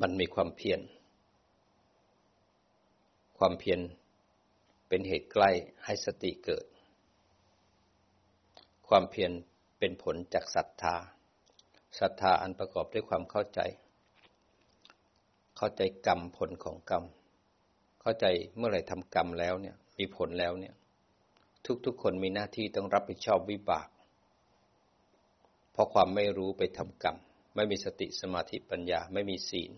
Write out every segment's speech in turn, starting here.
มันมีความเพียร ความเพียรเป็นเหตุใกล้ให้สติเกิด ความเพียรเป็นผลจากศรัทธา ศรัทธาอันประกอบด้วยความเข้าใจ เข้าใจกรรมผลของกรรม เข้าใจเมื่อไหร่ทำกรรมแล้วเนี่ย มีผลแล้วเนี่ย ทุกๆคนมีหน้าที่ต้องรับผิดชอบวิบาก เพราะความไม่รู้ไปทำกรรม ไม่มีสติสมาธิปัญญา ไม่มีศีล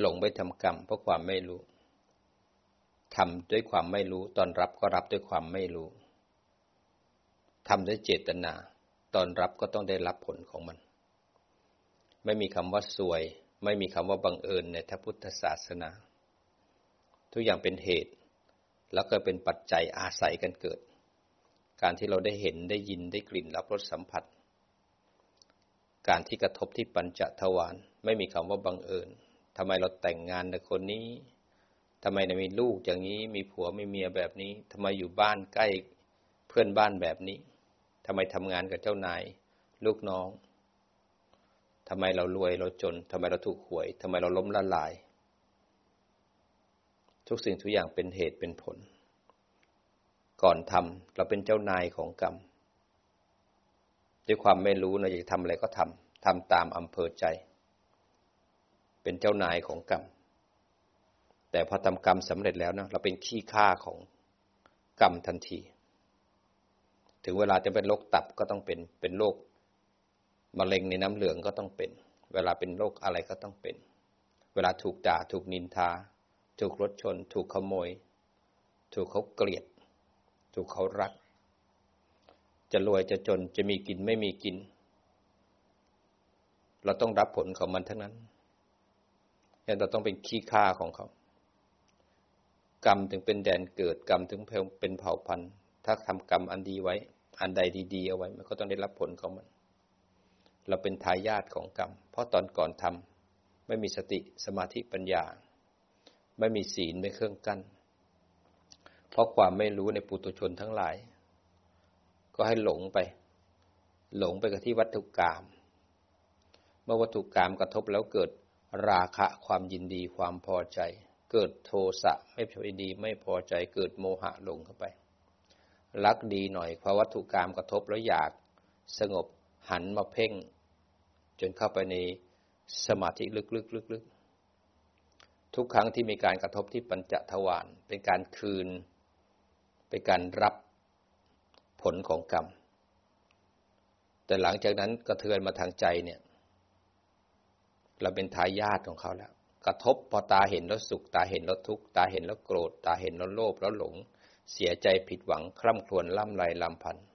หลงไปทำกรรมเพราะความไม่รู้ทำด้วยความไม่รู้ ตอนรับก็รับด้วยความไม่รู้ทำด้วยเจตนา ตอนรับก็ต้องได้รับผลของมัน ไม่มีคำว่าสวย ไม่มีคำว่าบังเอิญในทพุทธศาสนา ทุกอย่างเป็นเหตุ แล้วก็เป็นปัจจัยอาศัยกันเกิด การที่เราได้เห็นได้ยินได้กลิ่นรับรสสัมผัส การที่กระทบที่ปัญจทวารไม่มีคำว่าบังเอิญ ทำไมเราแต่งงานกับคนนี้ทำไมมีลูกอย่างนี้ มีผัวมีเมียแบบนี้ทำไมอยู่บ้านใกล้เพื่อนบ้านแบบนี้ทำไมทำงานกับเจ้านาย ลูกน้องทำไมเรารวยเราจนทำไมเราถูกหวยทำไมเราล้มละลาย ทุกสิ่งทุกอย่างเป็นเหตุเป็นผล ก่อนทำเราเป็นเจ้านายของกรรมด้วยความไม่รู้เราอยากทำอะไรก็ทำทำตามอำเภอใจ เป็นเจ้านายของกรรม แต่พอทำกรรมสำเร็จแล้วนะเราเป็นขี้ข้าของกรรมทันที ถึงเวลาจะเป็นโรคตับก็ต้องเป็น เป็นโรคมะเร็งในน้ำเหลืองก็ต้องเป็น เวลาเป็นโรคอะไรก็ต้องเป็น เวลาถูกด่าถูกนินทา ถูกรถชน ถูกขโมย ถูกเขาเกลียด ถูกเขารัก จะรวยจะจนจะมีกินไม่มีกิน เราต้องรับผลของมันทั้งนั้น ยังเราต้องเป็นขี้ข้าของเขา กรรมถึงเป็นแดนเกิดกรรมถึงเป็นเผ่าพันธุ์ ถ้าทำกรรมอันดีไว้ อันใดดีๆเอาไว้ มันก็ต้องได้รับผลของมัน เราเป็นทายาทของกรรม เพราะตอนก่อนทำไม่มีสติสมาธิปัญญา ไม่มีศีลไม่เครื่องกั้น เพราะความไม่รู้ในปุตุชนทั้งหลาย ก็ให้หลงไป หลงไปกับที่วัตถุกรรมเมื่อวัตถุกรรมกระทบแล้วเกิด ราคะความยินดีความพอใจ เกิดโทสะไม่พอดีไม่พอใจเกิดโมหะลงเข้าไป รักดีหน่อยพอวัตถุกรรมกระทบแล้วอยากสงบหันมาเพ่ง จนเข้าไปในสมาธิลึกๆๆทุกครั้งที่มีการกระทบที่ปัญจทวารเป็นการคืน เป็นการรับผลของกรรม แต่หลังจากนั้นกระเทือนมาทางใจเนี่ย เราเป็นทายาทของเขาแล้ว กระทบพอตาเห็นแล้วสุข ตาเห็นแล้วทุกข์ตาเห็นแล้วโกรธ ตาเห็นแล้วโลภแล้วหลง เสียใจผิดหวังคร่ำครวญล่ำไรลำพันธ์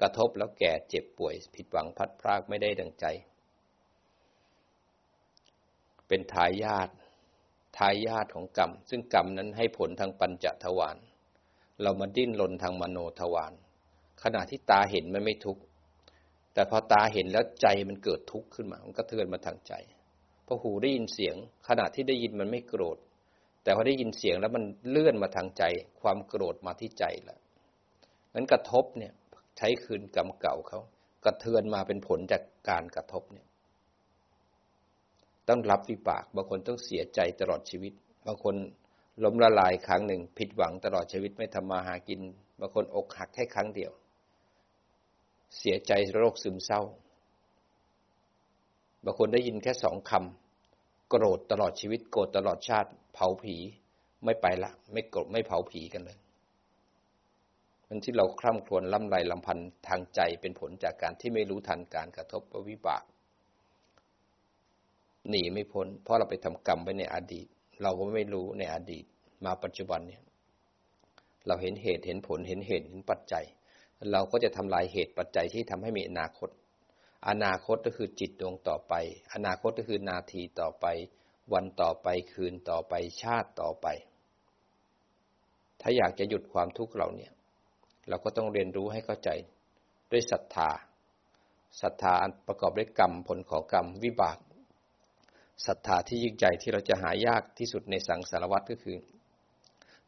กระทบแล้วแก่เจ็บป่วย ผิดหวังพัดพรากไม่ได้ดังใจ เป็นทายาททายาทของกรรม ซึ่งกรรมนั้นให้ผลทางปัญจทวารเรามาดิ้นรนทางมโนทวารขณะที่ตาเห็นมันไม่ทุกข์แต่พอตาเห็นแล้วใจมันเกิดทุกข์ขึ้นมา มันก็เทือนมาทางใจ พอหูได้ยินเสียง ขณะที่ได้ยินมันไม่โกรธ แต่พอได้ยินเสียงแล้วมันเลื่อนมาทางใจ ความโกรธมาที่ใจแล้วนั้นกระทบเนี่ยใช้คืนกรรมเก่าเขากระเทือนมาเป็นผลจากการกระทบเนี่ย ต้องรับวิบาก บางคนต้องเสียใจตลอดชีวิต บางคนล้มละลายครั้งหนึ่ง ผิดหวังตลอดชีวิตไม่ทำมาหากิน บางคนอกหักแค่ครั้งเดียว เสียใจโรคซึมเศร้า บางคนได้ยินแค่สองคำโกรธตลอดชีวิต โกรธตลอดชาติ เผาผีไม่ไปละ ไม่โกรธไม่เผาผีกันเลยมันที่เราคร่ำครวญล่ำไรลำพันทางใจเป็นผลจากการที่ไม่รู้ทันการกระทบวิบากหนีไม่พ้น เพราะเราไปทำกรรมไว้ในอดีต เราก็ไม่รู้ในอดีต มาปัจจุบันเนี่ย เราเห็นเหตุเห็นผลเห็นเหตุเห็นปัจจัย เราก็จะทำลายเหตุปัจจัยที่ทำให้มีอนาคต อนาคตก็คือจิตดวงต่อไป อนาคตก็คือนาทีต่อไป วันต่อไปคืนต่อไปชาติต่อไป ถ้าอยากจะหยุดความทุกข์เราเนี่ยเราก็ต้องเรียนรู้ให้เข้าใจด้วยศรัทธาศรัทธาอันประกอบด้วยกรรมผลของกรรมวิบากศรัทธาที่ยิ่งใหญ่ที่เราจะหายากที่สุดในสังสารวัตรก็คือ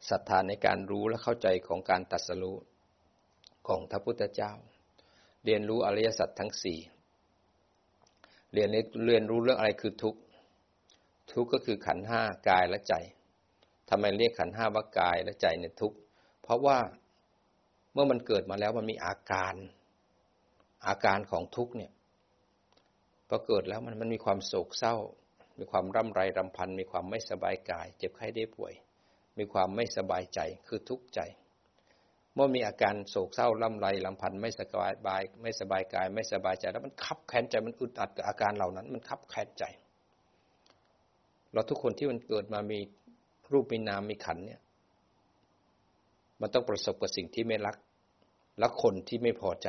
ศรัทธาในการรู้และเข้าใจของการตัดสรู้ของพระพุทธเจ้า เรียนรู้อริยสัจทั้งสี่ เรียนเรียนรู้เรื่องอะไรคือทุกข์ทุกข์ก็คือขันห้ากายและใจทำไมเรียกขันห้าว่ากายและใจเนี่ยทุกข์เพราะว่าเมื่อมันเกิดมาแล้วมันมีอาการ อาการของทุกข์เนี่ยพอเกิดแล้วมันมันมีความโศกเศร้า มีความร่ำไรรำพัน มีความไม่สบายกาย เจ็บไข้ได้ป่วย มีความไม่สบายใจคือทุกข์ใจ เมื่อมีอาการโศกเศร้าร่ำไรรำพันไม่สบายบายไม่สบายกาย ไม่สบายใจ แล้วมันคับแค้นใจมันอึดอัดกับอาการเหล่านั้น มันคับแค้นใจ เราทุกคนที่มันเกิดมามีรูปมีนามมีขันเนี่ย มันต้องประสบกับสิ่งที่ไม่รักและคนที่ไม่พอใจ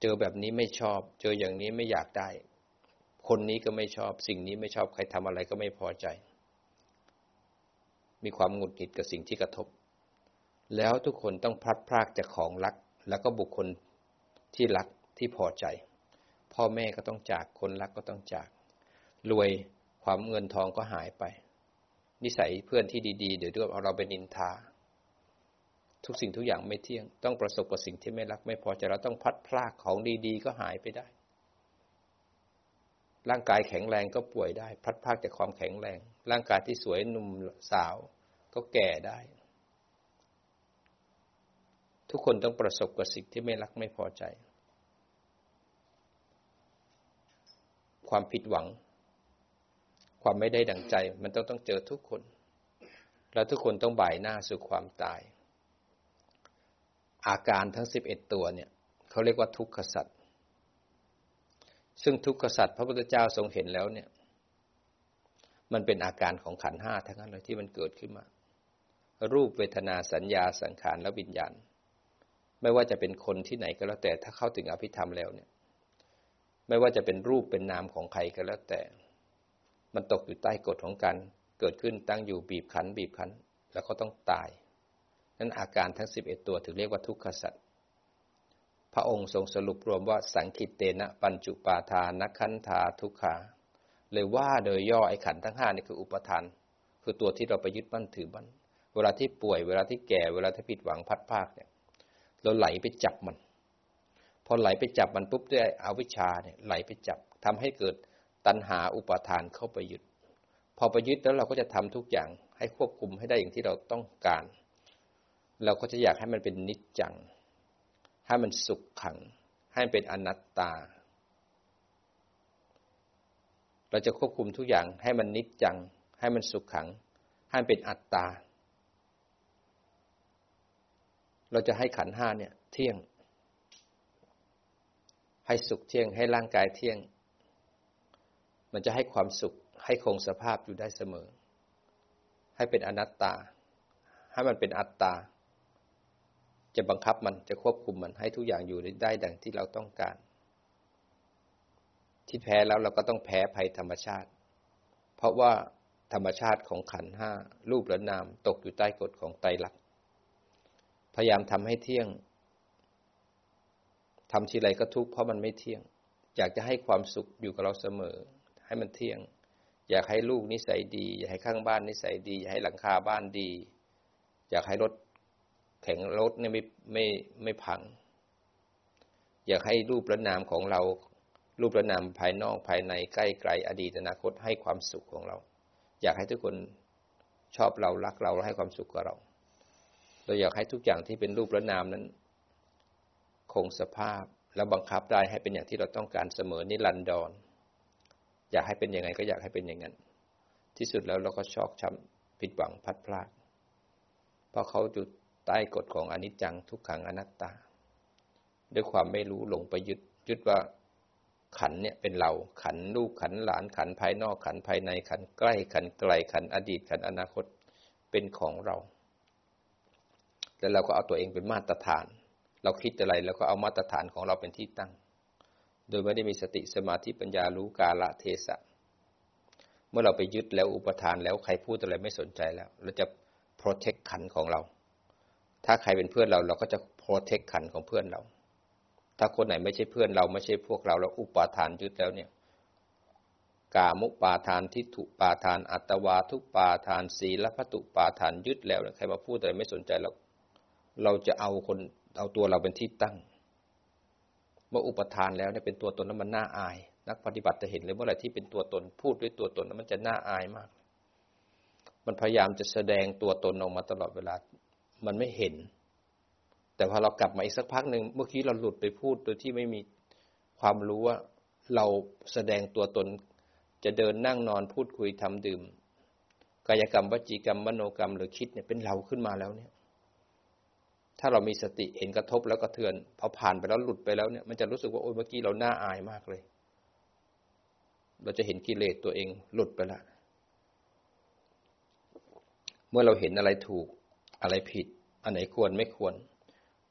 เจอแบบนี้ไม่ชอบ เจออย่างนี้ไม่อยากได้ คนนี้ก็ไม่ชอบ สิ่งนี้ไม่ชอบใครทำอะไรก็ไม่พอใจ มีความหงุดหงิดกับสิ่งที่กระทบ แล้วทุกคนต้องพลัดพรากจากของรัก แล้วก็บุคคลที่รักที่พอใจ พ่อแม่ก็ต้องจากคนรักก็ต้องจาก รวยความเงินทองก็หายไป นิสัยเพื่อนที่ดีๆ เดี๋ยวด้วยเอาเราเป็นนินทาทุกสิ่งทุกอย่างไม่เที่ยง ต้องประสบกับสิ่งที่ไม่รัก ไม่พอใจเราต้องพัดพลากของดีๆ ก็หายไปได้ ร่างกายแข็งแรงก็ป่วยได้ พัดพลากจากความแข็งแรง ร่างกายที่สวยหนุ่มสาวก็แก่ได้ ทุกคนต้องประสบกับสิ่งที่ไม่รักไม่พอใจ ความผิดหวัง ความไม่ได้ดังใจ มันต้องต้องเจอทุกคน แล้วทุกคนต้องบ่ายหน้าสู่ความตาย อาการทั้งสิบเอ็ดตัวเนี่ยเขาเรียกว่าทุกขสัตว์ซึ่งทุกขสัตว์พระพุทธเจ้าทรงเห็นแล้วเนี่ย มันเป็นอาการของขันห้าทั้งนั้นเลยที่มันเกิดขึ้นมารูปเวทนาสัญญาสังขารและวิญญาณ ไม่ว่าจะเป็นคนที่ไหนก็แล้วแต่ ถ้าเข้าถึงอภิธรรมแล้วเนี่ย ไม่ว่าจะเป็นรูปเป็นนามของใครก็แล้วแต่ มันตกอยู่ใต้กฎของการเกิดขึ้นตั้งอยู่บีบคั้น บีบคั้น แล้วก็ต้องตายนั้นอาการทั้งสิบเอ็ดตัวถึงเรียกว่าทุกขสัตว์พระองค์ทรงสรุปรวมว่าสังคิตเตนะปัญจุปาทานักขันธาทุกขาเลยว่าโดยย่อไอ้ขันทั้งห้านี่คืออุปทาน คือตัวที่เราไปยึดมั่นถือมั่นเวลาที่ป่วยเวลาที่แก่เวลาที่ผิดหวังพัดภาคเนี่ย เราไหลไปจับมัน พอไหลไปจับมันปุ๊บด้วยอวิชชาเนี่ยไหลไปจับทำให้เกิดตัณหาอุปาทานเข้าไปยึด พอไปยึดแล้วเราก็จะทำทุกอย่างให้ควบคุมให้ได้อย่างที่เราต้องการ เราก็จะอยากให้มันเป็นนิจจัง ให้มันสุขขัง ให้มันเป็นอนัตตา เราจะควบคุมทุกอย่างให้มันนิจจัง ให้มันสุขขัง ให้มันเป็นอัตตา เราจะให้ขันห้าเนี่ย เที่ยง ให้สุขเที่ยง ให้ร่างกายเที่ยง มันจะให้ความสุข ให้คงสภาพอยู่ได้เสมอ ให้เป็นอนัตตา ให้มันเป็นอัตตา จะบังคับมันจะควบคุมมันให้ทุกอย่างอยู่ได้ดังที่เราต้องการ ที่แพ้แล้วเราก็ต้องแพ้ภัยธรรมชาติ เพราะว่าธรรมชาติของขันห้ารูปและนามตกอยู่ใต้กฎของไตรลักษณ์ พยายามทำให้เที่ยงทำทีไรก็ทุกข์เพราะมันไม่เที่ยง อยากจะให้ความสุขอยู่กับเราเสมอ ให้มันเที่ยง อยากให้ลูกนิสัยดี อยากให้ข้างบ้านนิสัยดี อยากให้หลังคาบ้านดี อยากให้รถแข็งรถเนี่ยไม่ไม่ไม่พัง อยากให้รูปและนามของเรา รูปและนามภายนอกภายในใกล้ไกลอดีตอนาคตให้ความสุขของเรา อยากให้ทุกคนชอบเรารักเราและให้ความสุขกับเรา เราอยากให้ทุกอย่างที่เป็นรูปและนามนั้น คงสภาพและบังคับได้ให้เป็นอย่างที่เราต้องการเสมอนิรันดรอยากให้เป็นยังไงก็อยากให้เป็นอย่างนั้น ที่สุดแล้วเราก็ชอกช้ำผิดหวังพัดพลาดเพราะเขาอยู่ใต้กฎของอนิจจังทุกขังอนัตตา ด้วยความไม่รู้หลงไปยึดยึดว่าขันเนี่ยเป็นเราขันลูกขันหลานขันภายนอกขันภายในขันใกล้ขันไกลขันอดีตขันอนาคตเป็นของเรา แล้วเราก็เอาตัวเองเป็นมาตรฐาน เราคิดอะไรแล้วก็เอามาตรฐานของเราเป็นที่ตั้ง โดยไม่ได้มีสติสมาธิปัญญารู้กาละเทศะ เมื่อเราไปยึดแล้วอุปทานแล้วใครพูดอะไรไม่สนใจแล้ว เราจะโปรเทคขันของเรา ถ้าใครเป็นเพื่อนเราเราก็จะโปรเทคขันของเพื่อนเรา ถ้าคนไหนไม่ใช่เพื่อนเราไม่ใช่พวกเราแล้วอุปาทานยึดแล้วเนี่ยกามุปาทานทิฏฐุปาทาน อัตวาทุปาทาน ศีลพัตุปาทานยึดแล้วใครมาพูดอะไรไม่สนใจเรา เราจะเอาคนเอาตัวเราเป็นที่ตั้ง เมื่ออุปทานแล้วเนี่ยเป็นตัวตนนั้นมันน่าอาย นักปฏิบัติจะเห็นเลยเมื่อไหร่ที่เป็นตัวตนพูดด้วยตัวตนแล้วมันจะน่าอายมาก มันพยายามจะแสดงตัวตนออกมาตลอดเวลา มันไม่เห็น แต่พอเรากลับมาอีกสักพักหนึ่งเมื่อกี้เราหลุดไปพูดโดยที่ไม่มีความรู้ว่าเราแสดงตัวตนจะเดินนั่งนอนพูดคุยทำดื่ม กายกรรมวจีกรรมมโนกรรมหรือคิดเนี่ยเป็นเราขึ้นมาแล้วเนี่ย ถ้าเรามีสติเห็นกระทบแล้วก็เทือนพอผ่านไปแล้วหลุดไปแล้วเนี่ยมันจะรู้สึกว่าโอ้ยเมื่อกี้เราหน้าอายมากเลย เราจะเห็นกิเลสตัวเองหลุดไปแล้วเมื่อเราเห็นอะไรถูกอะไรผิด อันไหนควรไม่ควร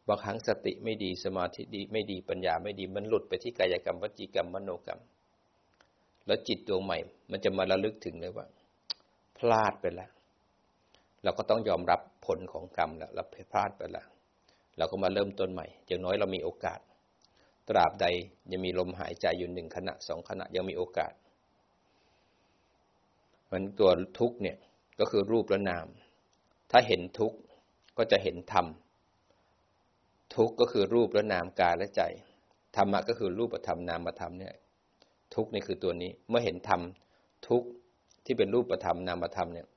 บางครั้งสติไม่ดีสมาธิดีไม่ดีปัญญาไม่ดีมันหลุดไปที่กายกรรมวจีกรรมมโนกรรม แล้วจิตดวงใหม่ มันจะมาระลึกถึงเลยว่า พลาดไปแล้วเราก็ต้องยอมรับผลของกรรมแล้วเราพลาดไปแล้ว เราก็มาเริ่มต้นใหม่ อย่างน้อยเรามีโอกาส ตราบใดยังมีลมหายใจอยู่หนึ่งขณะสองขณะยังมีโอกาสมันตัวทุกเนี่ยก็คือรูปและนาม ถ้าเห็นทุกก็จะเห็นธรรม ทุกก็คือรูปและนามกายและใจ ธรรมะก็คือรูปธรรมนามธรรมเนี่ย ทุกนี่คือตัวนี้ เมื่อเห็นธรรมทุกที่เป็นรูปธรรมนามธรรมเนี่ย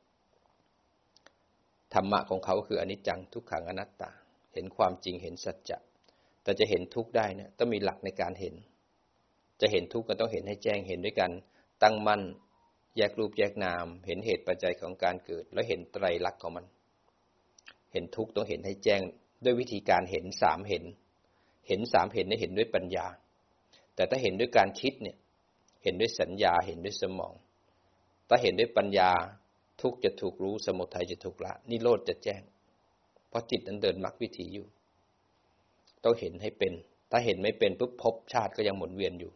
ธรรมะของเขาคืออนิจจังทุกขังอนัตตา ห็นความจริงเห็นสัจจะแต่จะเห็นทุกข์ได้เนี่ยต้องมีหลักในการเห็น จะเห็นทุกข์ก็ต้องเห็นให้แจ้งเห็นด้วยกันตั้งมั่นแยกรูปแยกนาม เห็นเหตุปัจจัยของการเกิด แล้วเห็นไตรลักษณ์ของมัน เห็นทุกข์ต้องเห็นให้แจ้งด้วยวิธีการเห็นสามเห็น เห็นสามเห็นได้เห็นด้วยปัญญา แต่ถ้าเห็นด้วยการคิดเนี่ยเห็นด้วยสัญญาเห็นด้วยสมอง ถ้าเห็นด้วยปัญญาทุกจะถูกรู้สมุทัยจะถูกละนิโรธจะแจ้ง เพราะจิตนั้นเดินมรรควิถีอยู่ ต้องเห็นให้เป็น ถ้าเห็นไม่เป็นปุ๊บภพชาติก็ยังหมุนเวียนอยู่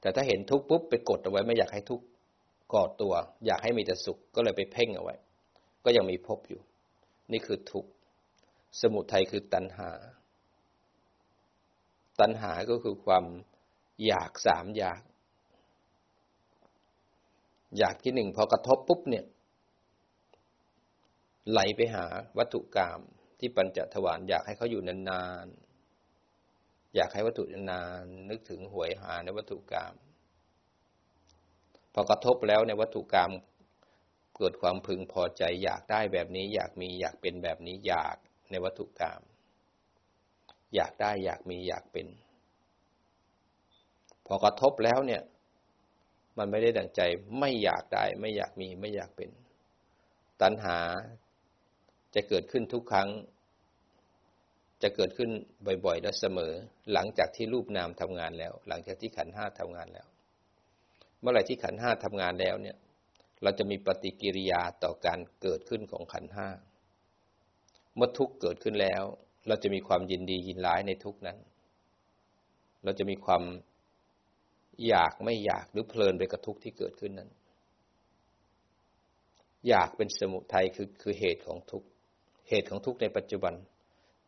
แต่ถ้าเห็นทุกปุ๊บไปกดเอาไว้ไม่อยากให้ทุกกอดตัว อยากให้มีแต่สุขก็เลยไปเพ่งเอาไว้ ก็ยังมีภพอยู่ นี่คือทุกสมุทัยคือตัณหา ตัณหาก็คือความอยากสามอยาก อยากที่หนึ่งพอกระทบปุ๊บเนี่ย ไหลไปหาวัตถุกรรมที่ปัญจทวารอยากให้เขาอยู่นานๆ อยากให้วัตถุนานนึกถึงหวยหาในวัตถุกรรมพอกระทบแล้วในวัตถุกรรมเกิดความพึงพอใจ อยากได้แบบนี้ อยากมีอยากเป็นแบบนี้อยากในวัตถุกรรมอยากได้อยากมีอยากเป็น พอกระทบแล้วเนี่ย มันไม่ได้ดังใจไม่อยากได้ ไม่อยากมีไม่อยากเป็น ตัณหา จะเกิดขึ้นทุกครั้ง จะเกิดขึ้นบ่อยๆและเสมอ หลังจากที่รูปนามทำงานแล้ว หลังจากที่ขันห้าทำงานแล้ว เมื่อไหร่ที่ขันห้าทำงานแล้วเนี่ย เราจะมีปฏิกิริยาต่อการเกิดขึ้นของขันห้าเมื่อทุกเกิดขึ้นแล้ว เราจะมีความยินดียินร้ายในทุกนั้น เราจะมีความอยากไม่อยากหรือเพลินไปกับทุกที่เกิดขึ้นนั้น อยากเป็นสมุทัยคือคือเหตุของทุกข์ เหตุของทุกข์ในปัจจุบัน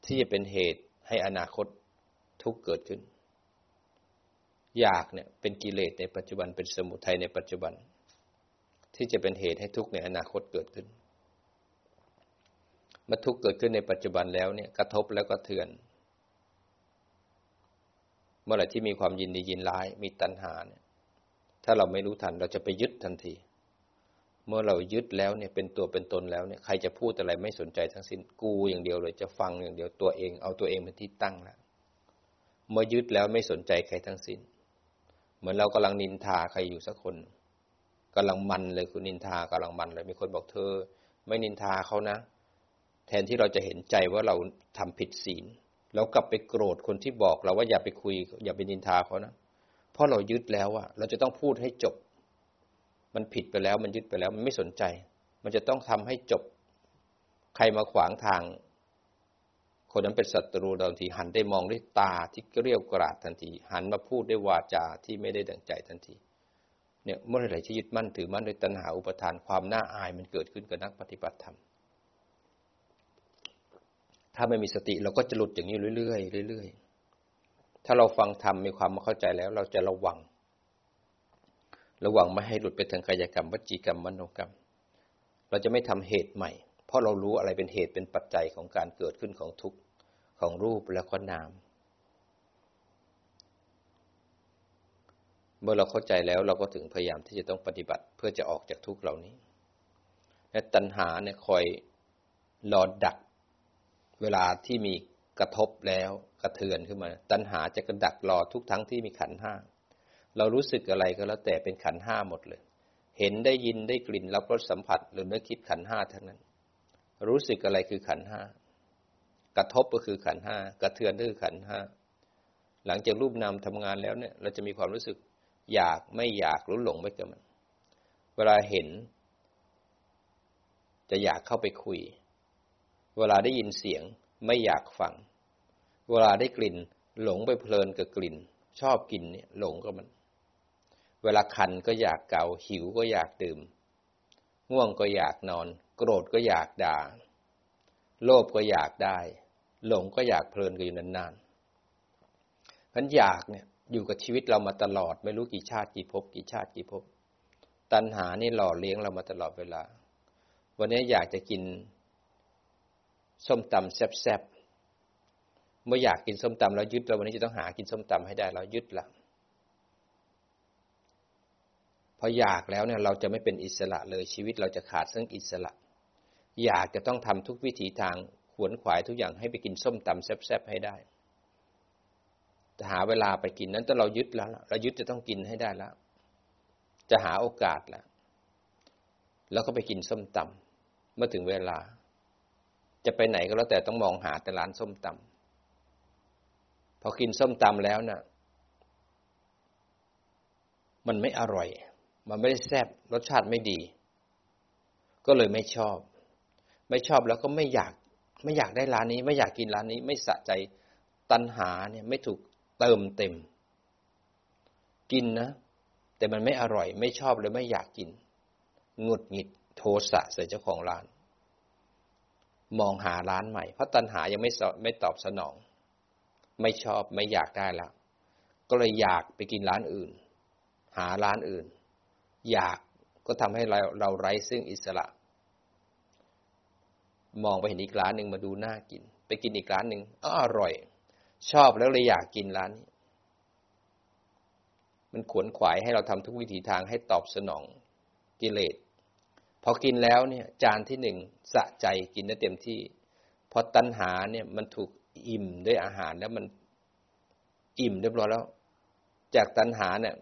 ที่จะเป็นเหตุให้อนาคตทุกข์เกิดขึ้น อยากเนี่ยเป็นกิเลสในปัจจุบันเป็นสมุทัยในปัจจุบัน ที่จะเป็นเหตุให้ทุกข์ในอนาคตเกิดขึ้นเมื่อทุกข์เกิดขึ้นในปัจจุบันแล้วเนี่ยกระทบแล้วก็เถือน เมื่อไหร่ที่มีความยินดียินร้ายมีตัณหาเนี่ยถ้าเราไม่รู้ทันเราจะไปยึดทันที เมื่อเรายึดแล้วเนี่ยเป็นตัวเป็นตนแล้วเนี่ยใครจะพูดอะไรไม่สนใจทั้งสิ้นกูอย่างเดียวเลยจะฟังอย่างเดียวตัวเอง เอาตัวเองเป็นที่ตั้งแล้วเมื่อยึดแล้วไม่สนใจใครทั้งสิ้น เหมือนเรากำลังนินทาใครอยู่สักคนกำลังมันเลยคุณนินทากำลังมันเลยมีคนบอกเธอ ไม่นินทาเขานะ แทนที่เราจะเห็นใจว่าเราทำผิดศีลเรากลับไปโกรธคนที่บอกเราว่าอย่าไปคุย อย่าไปนินทาเขานะเพราะเรายึดแล้วอะเราจะต้องพูดให้จบ มันผิดไปแล้ว มันยึดไปแล้ว มันไม่สนใจ มันจะต้องทำให้จบ ใครมาขวางทาง คนนั้นเป็นศัตรูทันที หันได้มองด้วยตาที่เกลียวกราดทันที หันมาพูดด้วยวาจาที่ไม่ได้ดังใจทันที เนี่ยเมื่อไหร่ที่ยึดมั่นถือมั่นด้วยตัณหาอุปทานความน่าอายมันเกิดขึ้นกับนักปฏิบัติธรรม ถ้าไม่มีสติเราก็จะหลุดอย่างนี้เรื่อยๆเรื่อยๆถ้าเราฟังธรรมมีความมาเข้าใจแล้ว เราจะระวัง ระวังไม่ให้หลุดไปทางกายกรรมวจีกรรมมโนกรรม เราจะไม่ทำเหตุใหม่ เพราะเรารู้อะไรเป็นเหตุเป็นปัจจัยของการเกิดขึ้นของทุกข์ของรูปและก็นาม เมื่อเราเข้าใจแล้วเราก็ถึงพยายามที่จะต้องปฏิบัติเพื่อจะออกจากทุกข์เหล่านี้ และตัณหาเนี่ยคอยรอดัก เวลาที่มีกระทบแล้วกระเทือนขึ้นมา ตัณหาจะกระดักรอทุกทั้งที่มีขันห้า เรารู้สึกอะไรก็แล้วแต่เป็นขันห้าหมดเลย เห็นได้ยินได้กลิ่นรับรสสัมผัส หรือนึกคิดขันห้าทั้งนั้น รู้สึกอะไรคือขันห้ากระทบก็คือขันห้ากระเทือนก็คือขันห้าหลังจากรูปนามทำงานแล้วเนี่ย เราจะมีความรู้สึกอยากไม่อยากรู้หลงไปกับมัน เวลาเห็น จะอยากเข้าไปคุย เวลาได้ยินเสียงไม่อยากฟัง เวลาได้กลิ่น หลงไปเพลินกับกลิ่น ชอบกลิ่นเนี่ยหลงกับมัน เวลาคันก็อยากเกาหิวก็อยากดื่ม ง่วงก็อยากนอน โกรธก็อยากด่า โลภก็อยากได้ หลงก็อยากเพลินกันอยู่นานๆพันอยากเนี่ยอยู่กับชีวิตเรามาตลอด ไม่รู้กี่ชาติกี่ภพกี่ชาติกี่ภพตัณหานี่หล่อเลี้ยงเรามาตลอดเวลา วันนี้อยากจะกินส้มตำแซ่บๆเมื่ออยากกินส้มตำแล้วยึดเราวันนี้จะต้องหากินส้มตำให้ได้เรายึดละ พออยากแล้วเนี่ยเราจะไม่เป็นอิสระเลยชีวิตเราจะขาดซึ่งอิสระ อยากจะต้องทำทุกวิถีทางขวนขวายทุกอย่างให้ไปกินส้มตำแซ่บๆให้ได้จะหาเวลาไปกินนั้นถ้าเรายึดแล้วเรายึดจะต้องกินให้ได้แล้ว จะหาโอกาสแล้วแล้วก็ไปกินส้มตำเมื่อถึงเวลา จะไปไหนก็แล้วแต่ต้องมองหาแต่ร้านส้มตำพอกินส้มตำแล้วนะ่ะ มันไม่อร่อย มันไม่ได้แซ่บรสชาติไม่ดี ก็เลยไม่ชอบ ไม่ชอบแล้วก็ไม่อยากไม่อยากได้ร้านนี้ ไม่อยากกินร้านนี้ ไม่สะใจตัณหาเนี่ยไม่ถูกเติมเต็ม กินนะ แต่มันไม่อร่อย ไม่ชอบเลยไม่อยากกินหงุดหงิดโทสะใส่เจ้าของร้าน มองหาร้านใหม่ เพราะตัณหายังไม่ไม่ตอบสนอง ไม่ชอบไม่อยากได้แล้วก็เลยอยากไปกินร้านอื่น หาร้านอื่น อยากก็ทำให้เราเราไร้ซึ่งอิสระ มองไปเห็นอีกร้านหนึ่งมาดูน่ากิน ไปกินอีกร้านหนึ่งอร่อย ชอบแล้วเลยอยากกินร้านนี้มันขวนขวายให้เราทำทุกวิถีทางให้ตอบสนองกิเลสพอกินแล้วเนี่ย จานที่หนึ่งสะใจกินได้เต็มที่ พอตัณหาเนี่ยมันถูกอิ่มด้วยอาหารแล้วมันอิ่มเรียบร้อยแล้ว จากตัณหาเนี่ย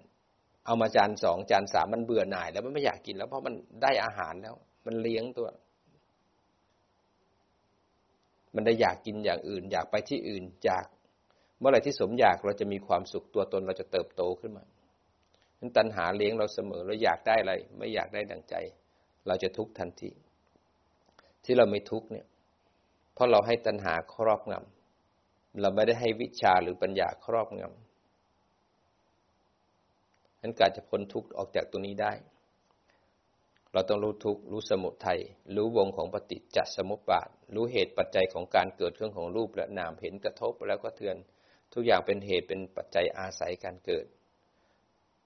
เอามาจานสองจานสามมันเบื่อหน่าย แล้วมันไม่อยากกินแล้วเพราะมันได้อาหารแล้ว มันเลี้ยงตัว มันได้อยากกินอย่างอื่น อยากไปที่อื่นจากเมื่อไหร่ที่สมอยากเราจะมีความสุขตัวตนเราจะเติบโตขึ้นมานั้นตัณหาเลี้ยงเราเสมอเราอยากได้อะไร ไม่อยากได้ดังใจ เราจะทุกข์ทันทีที่เราไม่ทุกข์เนี่ย เพราะเราให้ตัณหาครอบงำเราไม่ได้ให้วิชาหรือปัญญาครอบงำ นั้นการจะพ้นทุกข์ออกจากตรงนี้ได้ เราต้องรู้ทุกข์รู้สมุทัยรู้วงของปฏิจจสมุปบาท รู้เหตุปัจจัยของการเกิดเครื่องของรูปและนามเห็นกระทบแล้วก็เทือน ทุกอย่างเป็นเหตุเป็นปัจจัยอาศัยการเกิด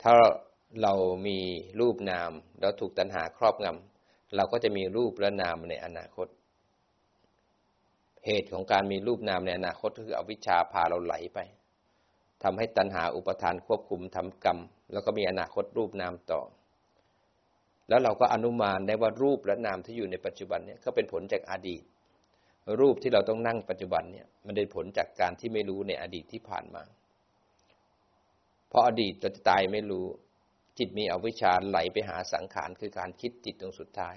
ถ้าเรามีรูปนามแล้วถูกตัณหาครอบงำเราก็จะมีรูปและนามในอนาคต เหตุของการมีรูปนามในอนาคตคืออวิชชาพาเราไหลไปทำให้ตัณหาอุปทานควบคุมทำกรรม แล้วก็มีอนาคตรูปนามต่อ แล้วเราก็อนุมานได้ว่ารูปและนามที่อยู่ในปัจจุบันเนี่ยก็เป็นผลจากอดีต รูปที่เราต้องนั่งปัจจุบันเนี่ยมันได้ผลจากการที่ไม่รู้ในอดีตที่ผ่านมา เพราะอดีตเราจะตายไม่รู้ จิตมีอวิชชาไหลไปหาสังขารคือการคิดจิตตรงสุดท้าย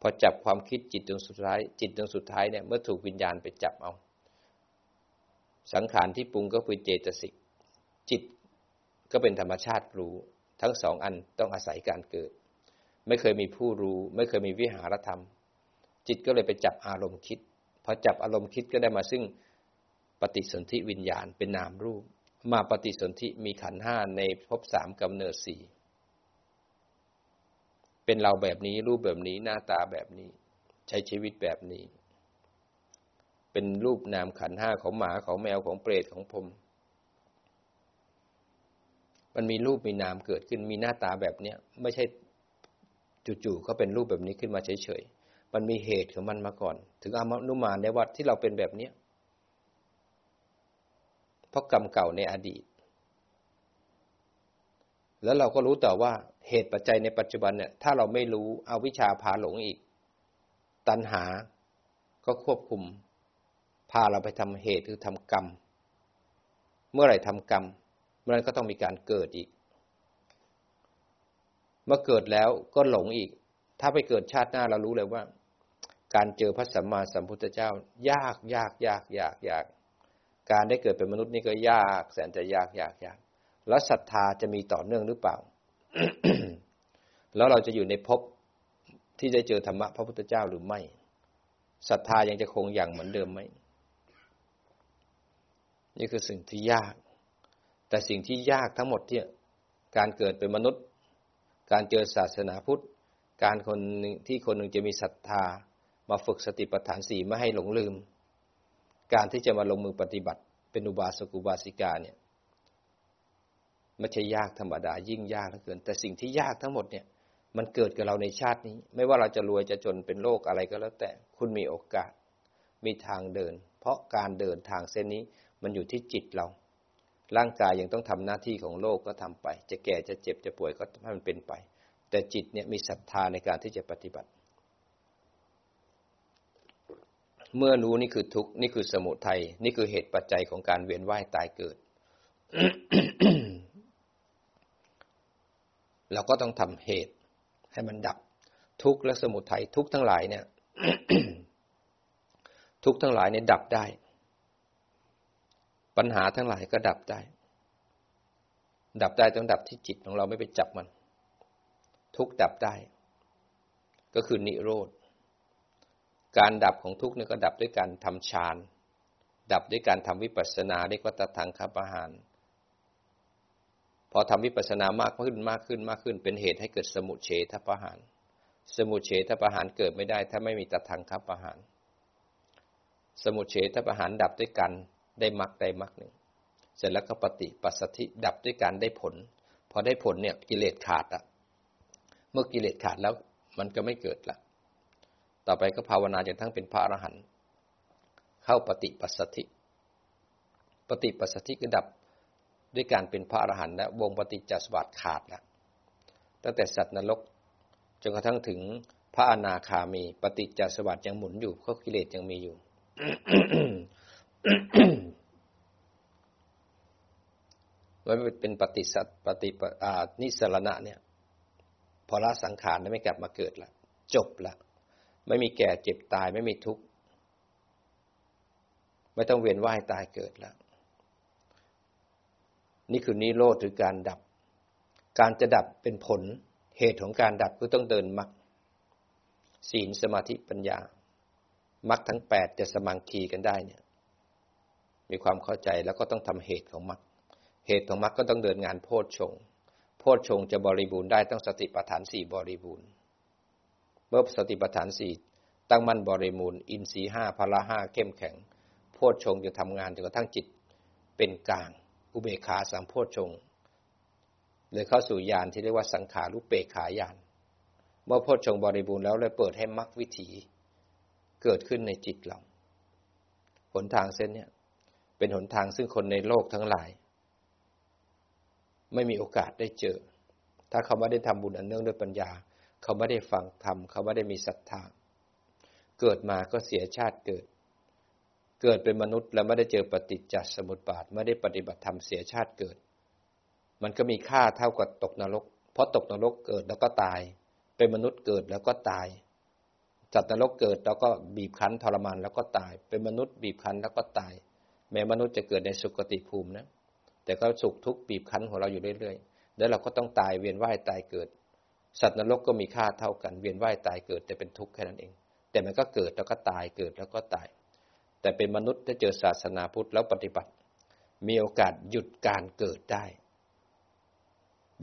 พอจับความคิดจิตตรงสุดท้าย จิตตรงสุดท้ายเนี่ยเมื่อถูกวิญญาณไปจับเอา สังขารที่ปรุงก็คือเจตสิกจิต ก็เป็นธรรมชาติรู้ ทั้งสองอันต้องอาศัยการเกิด ไม่เคยมีผู้รู้ ไม่เคยมีวิหารธรรม จิตก็เลยไปจับอารมณ์คิดพอจับอารมณ์คิดก็ได้มาซึ่งปฏิสนธิวิญญาณเป็นนามรูป มาปฏิสนธิมีขันห้าในภพสามกำเนิดสี่เป็นเราแบบนี้รูปแบบนี้หน้าตาแบบนี้ ใช้ชีวิตแบบนี้ เป็นรูปนามขันห้าของหมาของแมวของเปรตของพรม มันมีรูปมีนามเกิดขึ้นมีหน้าตาแบบเนี้ยไม่ใช่จู่ๆก็เป็นรูปแบบนี้ขึ้นมาเฉยๆมันมีเหตุของมันมาก่อน ถึงอานุมานได้ว่าที่เราเป็นแบบเนี้ยเพราะกรรมเก่าในอดีต แล้วเราก็รู้แต่ว่าเหตุปัจจัยในปัจจุบันเนี่ย ถ้าเราไม่รู้เอาวิชาพาหลงอีก ตัณหาก็ควบคุม พาเราไปทำเหตุคือทำกรรม เมื่อไหร่ทำกรรม มื่อนั้นก็ต้องมีการเกิดอีก เมื่อเกิดแล้วก็หลงอีก ถ้าไปเกิดชาติหน้าเรารู้เลยว่า การเจอพระสัมมาสัมพุทธเจ้า ยากยากยากยากยาก การได้เกิดเป็นมนุษย์นี่ก็ยาก แสนจะยากยากยาก แล้วศรัทธาจะมีต่อเนื่องหรือเปล่า แล้วเราจะอยู่ในภพที่ได้เจอธรรมะพระพุทธเจ้าหรือไม่ศรัทธายังจะคงอย่างเหมือนเดิมไหม นี่คือสิ่งที่ยาก แต่สิ่งที่ยากทั้งหมดที่การเกิดเป็นมนุษย์ การเจอศาสนาพุทธ การคนที่คนหนึ่งจะมีศรัทธา มาฝึกสติปัฏฐานสี่ไม่ให้หลงลืม การที่จะมาลงมือปฏิบัติ เป็นอุบาสกุบาสิกาเนี่ยไม่ใช่ยากธรรมดายิ่งยากเหลือเกิน แต่สิ่งที่ยากทั้งหมดเนี่ยมันเกิดกับเราในชาตินี้ ไม่ว่าเราจะรวยจะจนเป็นโรคอะไรก็แล้ว แต่คุณมีโอกาส มีทางเดิน เพราะการเดินทางเส้นนี้มันอยู่ที่จิตเรา ร่างกายยังต้องทำหน้าที่ของโลกก็ทำไป จะแก่จะเจ็บจะป่วยก็ให้มันเป็นไป แต่จิตเนี่ยมีศรัทธาในการที่จะปฏิบัติ เมื่อรู้นี่คือทุกข์นี่คือสมุทัยนี่คือเหตุปัจจัยของการเวียนว่ายตายเกิด เราก็ต้องทำเหตุให้มันดับ ทุกข์และสมุทัยทุกทั้งหลายเนี่ย ทุกทั้งหลายเนี่ยดับได้ ปัญหาทั้งหลายก็ดับได้ ดับได้ต้องดับที่จิตของเราไม่ไปจับมัน ทุกดับได้ ก็คือนิโรธ การดับของทุกเนี่ยก็ดับด้วยการทำฌาน ดับด้วยการทำวิปัสสนาเรียกว่าตทังคปหารพอทำวิปัสสนามากขึ้นมากขึ้นมากขึ้น เป็นเหตุให้เกิดสมุเฉทประหาร สมุเฉทประหารเกิดไม่ได้ ถ้าไม่มีตทังคับประหาร สมุเฉทประหารดับด้วยกัน ได้มรรคได้มรรคหนึ่ง เสร็จแล้วก็ปฏิปัสสธิดับด้วยการได้ผล พอได้ผลเนี่ยกิเลสขาดอะเมื่อกิเลสขาดแล้วมันก็ไม่เกิดละต่อไปก็ภาวนาจนทั้งเป็นพระอรหันต์เข้าปฏิปัสสธิ ปฏิปัสสธิก็ดับด้วยการเป็นพระอรหันต์และวงปฏิจจสมบัติขาดแล้วตั้งแต่สัตว์นรกจนกระทั่งถึงพระอนาคามี ปฏิจจสมบัติยังหมุนอยู่เพราะกิเลสยังมีอยู่ ว่เป็นปฏิสัตปฏินิสรณะเนี่ย พอละสังขารไม่กลับมาเกิดละจบละไม่มีแก่เจ็บตายไม่มีทุกข์ไม่ต้องเวียนว่ายตายเกิดแล้ว นี่คือนิโรธหรือการดับ การจะดับเป็นผลเหตุของการดับก็ต้องเดินมรรคศีลสมาธิปัญญามรรคทั้งแปดจะสมังคีกันได้เนี่ย มีความเข้าใจแล้วก็ต้องทำเหตุของมรรคเหตุของมรรคก็ต้องเดินงานโพชฌงโพชฌงจะบริบูรณ์ได้ต้องสติปัฏฐานสี่บริบูรณ์เมื่อสติปัฏฐานสี่ตั้งมั่นบริบูรณ์อินทรีห้าพละห้าเข้มแข็ง โพชฌงจะทำงานจนกระทั่งจิตเป็นกลาง อุเบกขาสัมโพชงเลยเข้าสู่ญาณที่เรียกว่าสังขารุเปกขายานเมื่อโพชงบริบูรณ์แล้วเลยเปิดให้มรรควิถีเกิดขึ้นในจิตเราหนทางเส้นเนี่ย เป็นหนทางซึ่งคนในโลกทั้งหลาย ไม่มีโอกาสได้เจอ ถ้าเขาไม่ได้ทำบุญอันเนื่องด้วยปัญญา เขาไม่ได้ฟังธรรมเขาไม่ได้มีศรัทธาเกิดมาก็เสียชาติเกิด เกิดเป็นมนุษย์แล้วไม่ได้เจอปฏิจจสมุปบาทไม่ได้ปฏิบัติธรรมเสียชาติเกิด มันก็มีค่าเท่ากับตกนรก เพราะตกนรกเกิดแล้วก็ตาย เป็นมนุษย์เกิดแล้วก็ตายจัตนรกเกิดแล้วก็บีบคั้นทรมานแล้วก็ตาย เป็นมนุษย์บีบคั้นแล้วก็ตาย แม้มนุษย์จะเกิดในสุคติภูมินะ แต่ก็สุขทุกข์บีบคั้นของเราอยู่เรื่อยๆ แล้วเราก็ต้องตายเวียนว่ายตายเกิด สัตว์นรกก็มีค่าเท่ากัน เวียนว่ายตายเกิดแต่เป็นทุกข์แค่นั้นเอง แต่มันก็เกิดแล้วก็ตายเกิดแล้วก็ตาย แต่เป็นมนุษย์ถ้าเจอศาสนาพุทธแล้วปฏิบัติ มีโอกาสหยุดการเกิดได้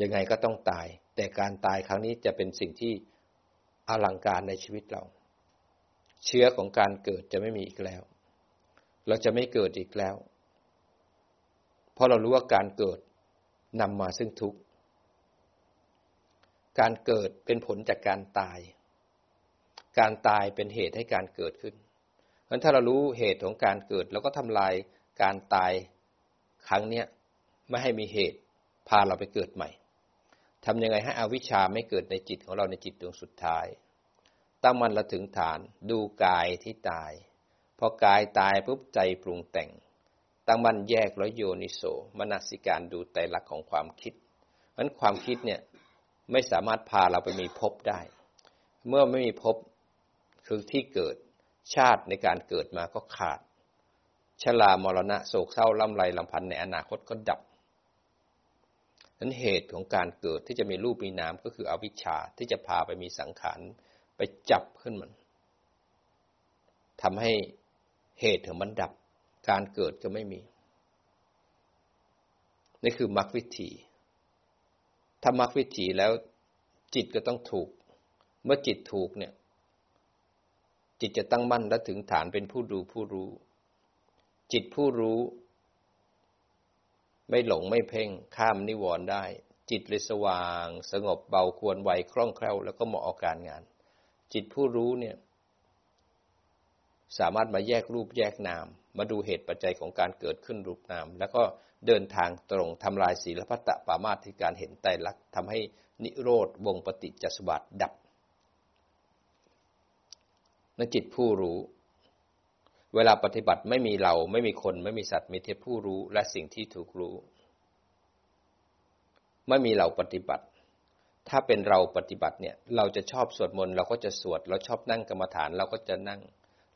ยังไงก็ต้องตาย แต่การตายครั้งนี้จะเป็นสิ่งที่อลังการในชีวิตเรา เชื้อของการเกิดจะไม่มีอีกแล้ว เราจะไม่เกิดอีกแล้ว เพราะเรารู้ว่าการเกิดนำมาซึ่งทุกข์ การเกิดเป็นผลจากการตาย การตายเป็นเหตุให้การเกิดขึ้นเพราะถ้าเรารู้เหตุของการเกิดเราก็ทำลายการตายครั้งเนี้ยไม่ให้มีเหตุพาเราไปเกิดใหม่ทำยังไงให้อวิชชาไม่เกิดในจิตของเราในจิตดวงสุดท้าย ตั้งมันละถึงฐานดูกายที่ตาย พอกายตายปุ๊บใจปรุงแต่ง ตั้งมันแยกแล้วโยนิโสมนสิการดูไตรลักษณ์ของความคิดนั้นความคิดเนี่ยไม่สามารถพาเราไปมีภพได้ เมื่อไม่มีภพคือที่เกิดชาติในการเกิดมาก็ขาดชลามรณะโศกเศร้าล่ำไรลำพันในอนาคตก็ดับนั้นเหตุของการเกิดที่จะมีรูปมีนามก็คืออวิชชาที่จะพาไปมีสังขารไปจับขึ้นมันทำให้ เหตุของมันดับ การเกิดก็ไม่มี นี่คือมรรควิธีถ้ามรรควิถีแล้วจิตก็ต้องถูก เมื่อจิตถูกเนี่ย จิตจะตั้งมั่นและถึงฐานเป็นผู้ดูผู้รู้ จิตผู้รู้ ไม่หลงไม่เพ่งข้ามนิวรณ์ได้ จิตเลยสว่าง สงบเบาควรไวคล่องแคล่วแล้วก็เหมาะอาการงาน จิตผู้รู้เนี่ย สามารถมาแยกรูปแยกนาม มาดูเหตุปัจจัยของการเกิดขึ้นรูปนาม แล้วก็เดินทางตรงทำลายศีลพัตตปามาที่การเห็นไตรลักษณ์ทำให้นิโรธวงปฏิจจสมบัติดับนจิตผู้รู้ เวลาปฏิบัติไม่มีเราไม่มีคน ไม่มีสัตว์มีเทพผู้รู้และสิ่งที่ถูกรู้ ไม่มีเราปฏิบัติ ถ้าเป็นเราปฏิบัติเนี่ย เราจะชอบสวดมนต์เราก็จะสวด เราชอบนั่งกรรมฐานเราก็จะนั่ง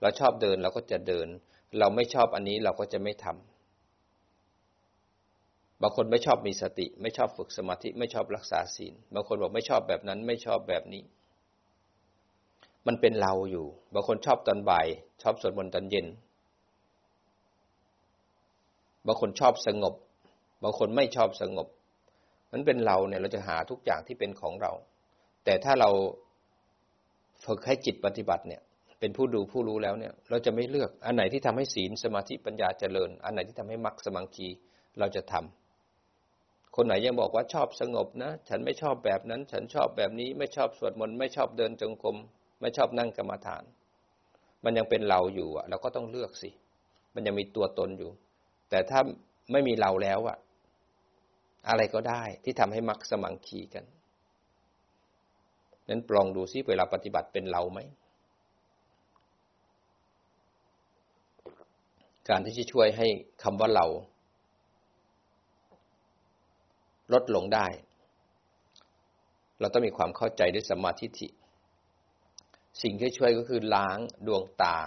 เราชอบเดินเราก็จะเดิน เราไม่ชอบอันนี้เราก็จะไม่ทำบางคนไม่ชอบมีสติ ไม่ชอบฝึกสมาธิไม่ชอบรักษาศีลบางคนบอกไม่ชอบแบบนั้นไม่ชอบแบบนี้ มันเป็นเราอยู่ บางคนชอบตอนบ่าย ชอบสวดมนต์ตอนเย็น บางคนชอบสงบ บางคนไม่ชอบสงบ มันเป็นเราเนี่ยเราจะหาทุกอย่างที่เป็นของเรา แต่ถ้าเราฝึกให้จิตปฏิบัติเนี่ย เป็นผู้ดูผู้รู้แล้วเนี่ย เราจะไม่เลือกอันไหนที่ทำให้ศีลสมาธิปัญญาเจริญ อันไหนที่ทำให้มรรคสมังคีเราจะทำคนไหนยังบอกว่าชอบสงบนะ ฉันไม่ชอบแบบนั้น ฉันชอบแบบนี้ไม่ชอบสวดมนต์ไม่ชอบเดินจงกรมไม่ชอบนั่งกรรมฐาน มันยังเป็นเราอยู่อะเราก็ต้องเลือกสิ มันยังมีตัวตนอยู่ แต่ถ้าไม่มีเราแล้วอะอะไรก็ได้ที่ทำให้มักสมังคีกันนั้นปลองดูซิเวลาปฏิบัติเป็นเราไหม การที่จะช่วยให้คำว่าเรา ลดลงได้ เราต้องมีความเข้าใจด้วยสมาธิิสิ่งที่ช่วยก็คือล้างดวงตา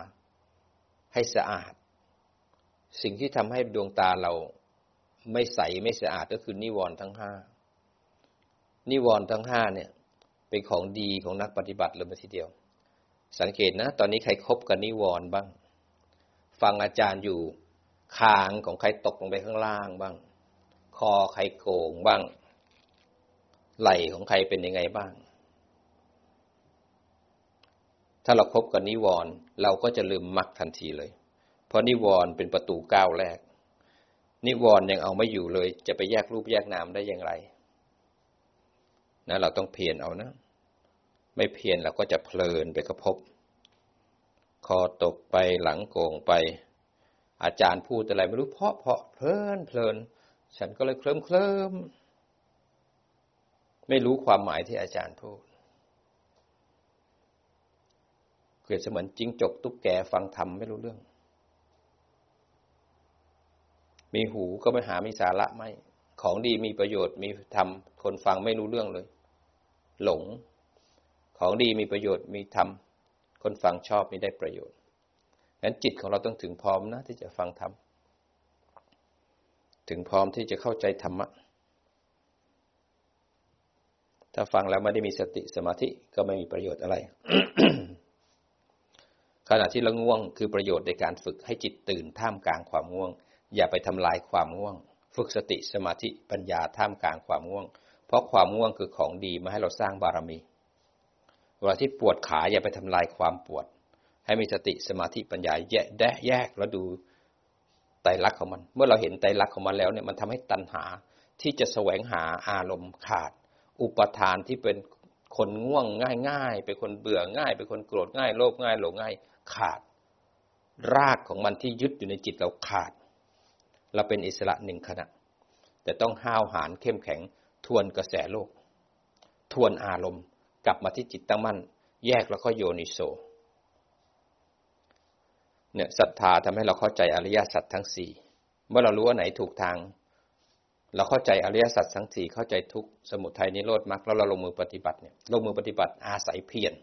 ให้สะอาด สิ่งที่ทำให้ดวงตาเราไม่ใสไม่สะอาดก็คือนิวรณ์ทั้งห้านิวรณ์ทั้งห้าเนี่ย เป็นของดีของนักปฏิบัติเลยทีเดียว สังเกตนะ ตอนนี้ใครครบกับนิวรณ์บ้าง ฟังอาจารย์อยู่คางของใครตกลงไปข้างล่างบ้าง คอใครโกงบ้าง ไหล่ของใครเป็นยังไงบ้าง ถ้าเราครบกับนิวรณ์เราก็จะลืมมรรคทันทีเลย เพราะนิวรณ์เป็นประตูก้าวแรก นิวรณ์ยังเอาไม่อยู่เลย จะไปแยกรูปแยกนามได้อย่างไรนะเราต้องเพียรเอานะ ไม่เพียรเราก็จะเพลินไปกระพบ คอตกไปหลังโก่งไป อาจารย์พูดอะไรไม่รู้เพาะเพาะเพลินเพลิน ฉันก็เลยเคลิ้มเคลิ้มไม่รู้ความหมายที่อาจารย์พูดเกิดเสมือนจิ้งจกตุ๊กแกฟังธรรมไม่รู้เรื่อง มีหูก็ไม่หามีสาระไม่ ของดีมีประโยชน์มีธรรมคนฟังไม่รู้เรื่องเลย หลง ของดีมีประโยชน์มีธรรม คนฟังชอบไม่ได้ประโยชน์งั้นจิตของเราต้องถึงพร้อมนะ ที่จะฟังธรรม ถึงพร้อมที่จะเข้าใจธรรมะ ถ้าฟังแล้วไม่ได้มีสติสมาธิก็ไม่มีประโยชน์อะไร ขณะที่เราง่วงคือประโยชน์ในการฝึกให้จิตตื่นท่ามกลางความง่วง อย่าไปทำลายความง่วง ฝึกสติสมาธิปัญญาท่ามกลางความง่วง เพราะความง่วงคือของดีมาให้เราสร้างบารมี เวลาที่ปวดขาอย่าไปทำลายความปวด ให้มีสติสมาธิปัญญาแยกแยกแล้วดูไตรลักษณ์ของมัน เมื่อเราเห็นไตรลักษณ์ของมันแล้วเนี่ยมันทำให้ตัณหาที่จะแสวงหาอารมณ์ขาด อุปทานที่เป็นคนง่วงง่าย ๆ เป็นคนเบื่อง่าย เป็นคนโกรธง่ายโลภง่ายหลงง่าย ขาด รากของมันที่ยึดอยู่ในจิตเราขาด เราเป็นอิสระหนึ่งขณะ แต่ต้องห้าวหาญเข้มแข็งทวนกระแสโลก ทวนอารมณ์ กลับมาที่จิตตั้งมั่น แยกแล้วก็โยนิโสเนี่ยศรัทธาทำให้เราเข้าใจอริยสัจทั้งสี่เมื่อเรารู้ว่าไหนถูกทาง เราเข้าใจอริยสัจทั้งสี่เข้าใจทุกสมุทัยนิโรธมรรคแล้วเราลงมือปฏิบัติเนี่ยลงมือปฏิบัติอาศัยเพียร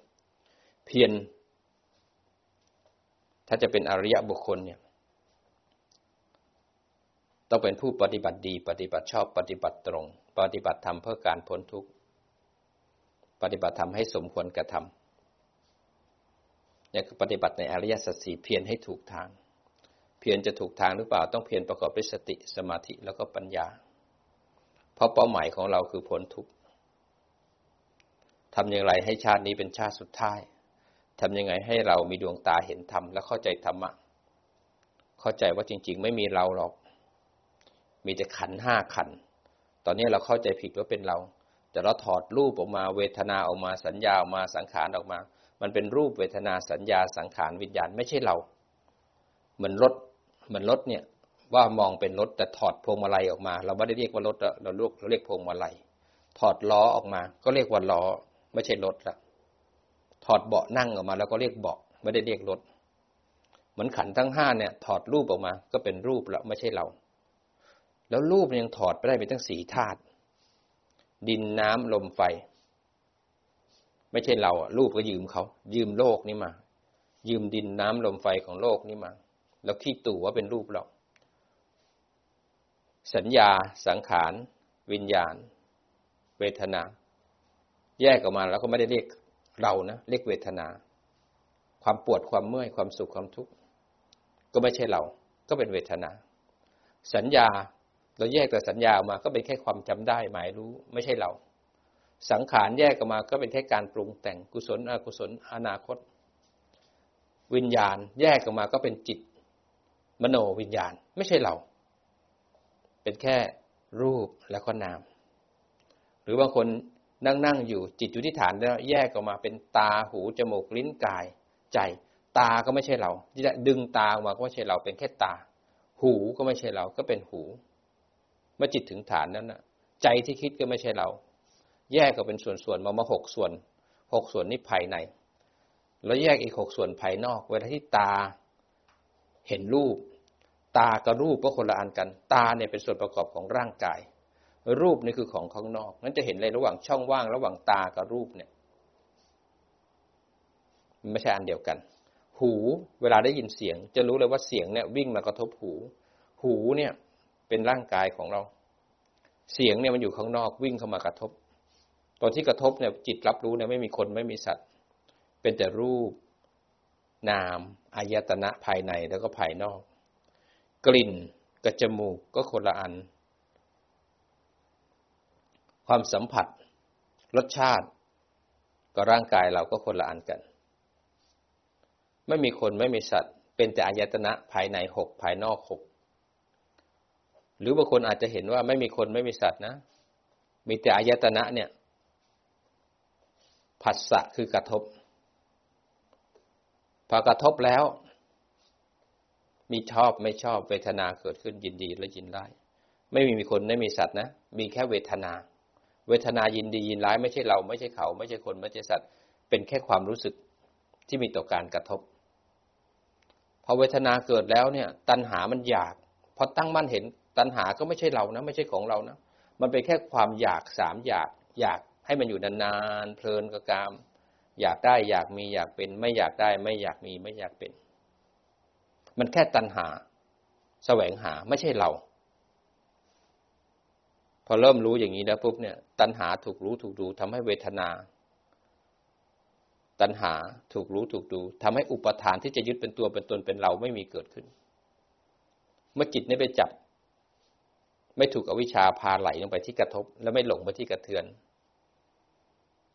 เพียรถ้าจะเป็นอริยบุคคลเนี่ยต้องเป็นผู้ปฏิบัติดี ปฏิบัติชอบปฏิบัติตรง ปฏิบัติธรรมเพื่อการพ้นทุกข์ ปฏิบัติธรรมให้สมควรกระทำนี่คือปฏิบัติในอริยสัจสี่เพียรให้ถูกทาง เพียรจะถูกทางหรือเปล่าต้องเพียรประกอบด้วยสติสมาธิแล้วก็ปัญญา เพราะเป้าหมายของเราคือพ้นทุกข์ทำอย่างไรให้ชาตินี้เป็นชาติสุดท้ายทำยังไงให้เรามีดวงตาเห็นธรรมและเข้าใจธรรมะ เข้าใจว่าจริง ๆ ไม่มีเราหรอก มีแต่ขันห้าขัน ตอนนี้เราเข้าใจผิดว่าเป็นเรา แต่เราถอดรูปออกมาเวทนาออกมาสัญญาออกมาสังขารออกมา มันเป็นรูปเวทนาสัญญาสังขารวิญญาณไม่ใช่เรา เหมือนรถเหมือนรถเนี่ยว่ามองเป็นรถแต่ถอดพวงมาลัยออกมา เราไม่ได้เรียกว่ารถเราเรียกเราเรียกพวงมาลัยถอดล้อออกมา ก็เรียกว่าล้อไม่ใช่รถละถอดเบาะนั่งออกมา แล้วก็เรียกเบาะไม่ได้เรียกรถเหมือนขันทั้งห้าเนี่ย ถอดรูปออกมา ก็เป็นรูปแล้วไม่ใช่เรา แล้วรูปยังถอดไปได้เป็นทั้งสี่ธาตุ ดินน้ำลมไฟ ไม่ใช่เราอะรูปก็ยืมเขา ยืมโลกนี้มา ยืมดินน้ำลมไฟของโลกนี้มา แล้วขี้ตู่ว่าเป็นรูปเรา สัญญาสังขาร วิญญาณ เวทนา แยกออกมาแล้วก็ไม่ได้เรียกเรานะเรียกเวทนา ความปวดความเมื่อยความสุขความทุกข์ก็ไม่ใช่เรา ก็เป็นเวทนา สัญญา เราแยกแต่สัญญาออกมาก็เป็นแค่ความจำได้หมายรู้ไม่ใช่เรา สังขารแยกออกมาก็เป็นแค่การปรุงแต่งกุศลอกุศลอนาคต วิญญาณ แยกออกมาก็เป็นจิต มโนวิญญาณ ไม่ใช่เรา เป็นแค่รูปแล้วก็นาม หรือบางคนนั่งนั่งอยู่จิตอยู่ที่ฐานแล้วแยกออกมาเป็นตาหูจมูกลิ้นกาย ใจ ตาก็ไม่ใช่เราที่จะดึงตาออกมาก็ไม่ใช่เราเป็นแค่ตา หูก็ไม่ใช่เราก็เป็นหู เมื่อจิตถึงฐานนั้นนะใจที่คิดก็ไม่ใช่เรา แยกก็เป็นส่วนๆมามาหกส่วนหกส่วนนี้ภายใน แล้วแยกอีกหกส่วนภายนอก เวลาที่ตาเห็นรูป ตากับรูปก็คนละอันกัน ตาเนี่ยเป็นส่วนประกอบของร่างกาย รูปนี่คือของข้างนอกนั้นจะเห็นเลยระหว่างช่องว่าง ระหว่างตากับรูปเนี่ยมันไม่ใช่อันเดียวกัน หูเวลาได้ยินเสียง จะรู้เลยว่าเสียงเนี่ยวิ่งมากระทบหู หูเนี่ย เป็นร่างกายของเรา เสียงเนี่ยมันอยู่ข้างนอกวิ่งเข้ามากระทบ ตอนที่กระทบเนี่ยจิตรับรู้เนี่ยไม่มีคนไม่มีสัตว์ เป็นแต่รูป นามอายตนะภายในแล้วก็ภายนอก กลิ่นกับจมูกก็คนละอัน ความสัมผัส รสชาติกับร่างกายเราก็คนละอันกัน ไม่มีคนไม่มีสัตว์ เป็นแต่อายตนะภายในหกภายนอกหก หรือบางคนอาจจะเห็นว่าไม่มีคนไม่มีสัตว์นะ มีแต่อายตนะเนี่ยผัสสะคือกระทบ พอกระทบแล้ว มีชอบไม่ชอบเวทนาเกิดขึ้นยินดีและยินร้าย ไม่มีมีคนไม่มีสัตว์นะ มีแค่เวทนา เวทนายินดียินร้ายไม่ใช่เราไม่ใช่เขา ไม่ใช่คนไม่ใช่สัตว์ เป็นแค่ความรู้สึกที่มีต่อการกระทบ พอเวทนาเกิดแล้วเนี่ย ตัณหามันอยากพอตั้งมั่นเห็น ตัณหาก็ไม่ใช่เรานะ ไม่ใช่ของเรานะ มันเป็นแค่ความอยากสามอยากอยากให้มันอยู่นานๆเพลินกับกาม อยากได้อยากมีอยากเป็น ไม่อยากได้ไม่อยากมีไม่อยากเป็น มันแค่ตัณหา แสวงหาไม่ใช่เรา พอเริ่มรู้อย่างนี้แล้วปุ๊บเนี่ย ตัณหาถูกรู้ถูกดูทำให้เวทนา ตัณหาถูกรู้ถูกดูทำให้อุปทานที่จะยึดเป็นตัวเป็นตนเป็นเราไม่มีเกิดขึ้น เมื่อจิตนี้ไปจับ ไม่ถูกอวิชชาพาไหลลงไปที่กระทบ แล้วไม่หลงไปที่กระเทือน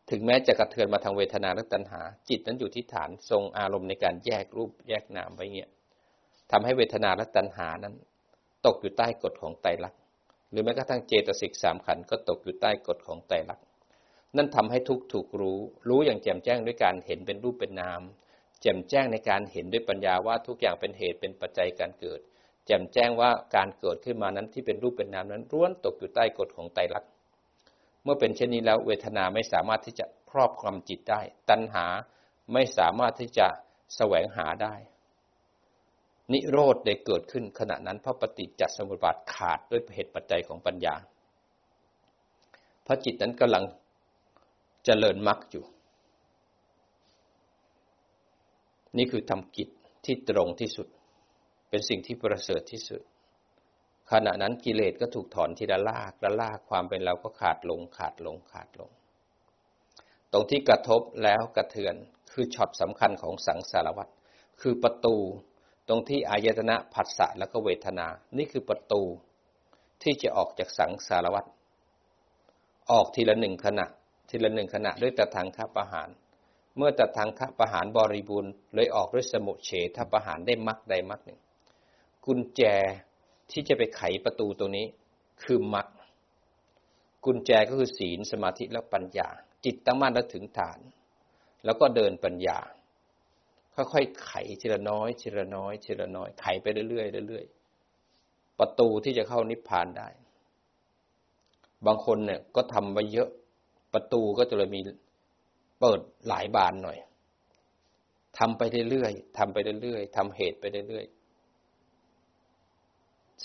ถึงแม้จะกระเทือนมาทางเวทนาและตัณหา จิตนั้นอยู่ที่ฐานทรงอารมณ์ในการแยกรูปแยกนามไว้เงี้ยทำให้เวทนาและตัณหานั้น ตกอยู่ใต้กฎของไตรลักษณ์หรือแม้กระทั่งเจตสิกสามขันก็ตกอยู่ใต้กฎของไตรลักษณ์นั่นทำให้ทุกถูกรู้ รู้อย่างแจ่มแจ้งด้วยการเห็นเป็นรูปเป็นนาม แจ่มแจ้งในการเห็นด้วยปัญญาว่าทุกอย่างเป็นเหตุเป็นปัจจัยการเกิด แจ่มแจ้งว่าการเกิดขึ้นมานั้นที่เป็นรูปเป็นนามนั้นร้วนตกอยู่ใต้กฎของไตรลักษณ์เมื่อเป็นเช่นนี้แล้วเวทนาไม่สามารถที่จะครอบคลุมจิตได้ ตัณหาไม่สามารถที่จะแสวงหาได้ นิโรธได้เกิดขึ้นขณะนั้นเพราะปฏิจจสมุปบาทขาดด้วยเหตุปัจจัยของปัญญาพระจิตนั้นกำลังเจริญมรรคอยู่ นี่คือทำกิจที่ตรงที่สุด เป็นสิ่งที่ประเสริฐที่สุด ขณะนั้นกิเลสก็ถูกถอนทีละลากละลากความเป็นเราก็ขาดลงขาดลงขาดลง ตรงที่กระทบแล้วกระเทือนคือช็อตสำคัญของสังสารวัตรคือประตูตรงที่อายตนะผัสสะแล้วก็เวทนา นี่คือประตูที่จะออกจากสังสารวัตรออกทีละหนึ่งขณะ ทีละหนึ่งขณะด้วยตะทางคประหาร เมื่อตะทางคประหารบริบูรณ์เลยออกด้วยสมุเฉทประหารได้มักใดมักหนึ่ง กุญแจที่จะไปไขประตูตรงนี้คือมักกุญแจก็คือศีลสมาธิและปัญญา จิตตั้งมั่นแล้วถึงฐาน แล้วก็เดินปัญญา ค่อยๆไขทีละน้อยทีละน้อยทีละน้อย ไขไปเรื่อยๆเรื่อยๆประตูที่จะเข้านิพพานได้ บางคนเนี่ยก็ทำไว้เยอะประตูก็จะเลยมีเปิดหลายบานหน่อยทำไปเรื่อยๆทำไปเรื่อยๆทำเหตุไปเรื่อยๆ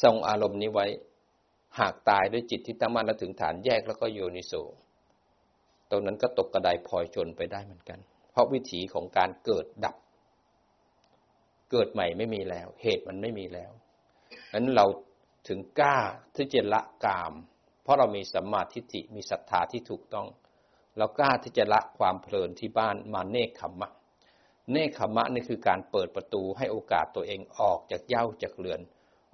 ทรงอารมณ์นี้ไว้ หากตายด้วยจิตที่ตั้งมั่นแล้วถึงฐานแยกแล้วก็โยนิโสตรงนั้นก็ตกกระไดพลอยชนไปได้เหมือนกัน เพราะวิถีของการเกิดดับ เกิดใหม่ไม่มีแล้ว เหตุมันไม่มีแล้วนั้นเราถึงกล้าที่จะละกาม เพราะเรามีสัมมาทิฏฐิมีศรัทธาที่ถูกต้อง เรากล้าที่จะละความเพลินที่บ้านมาเนคขมะ เนคขมะนี่คือการเปิดประตูให้โอกาสตัวเองออกจากเย้าจากเรือน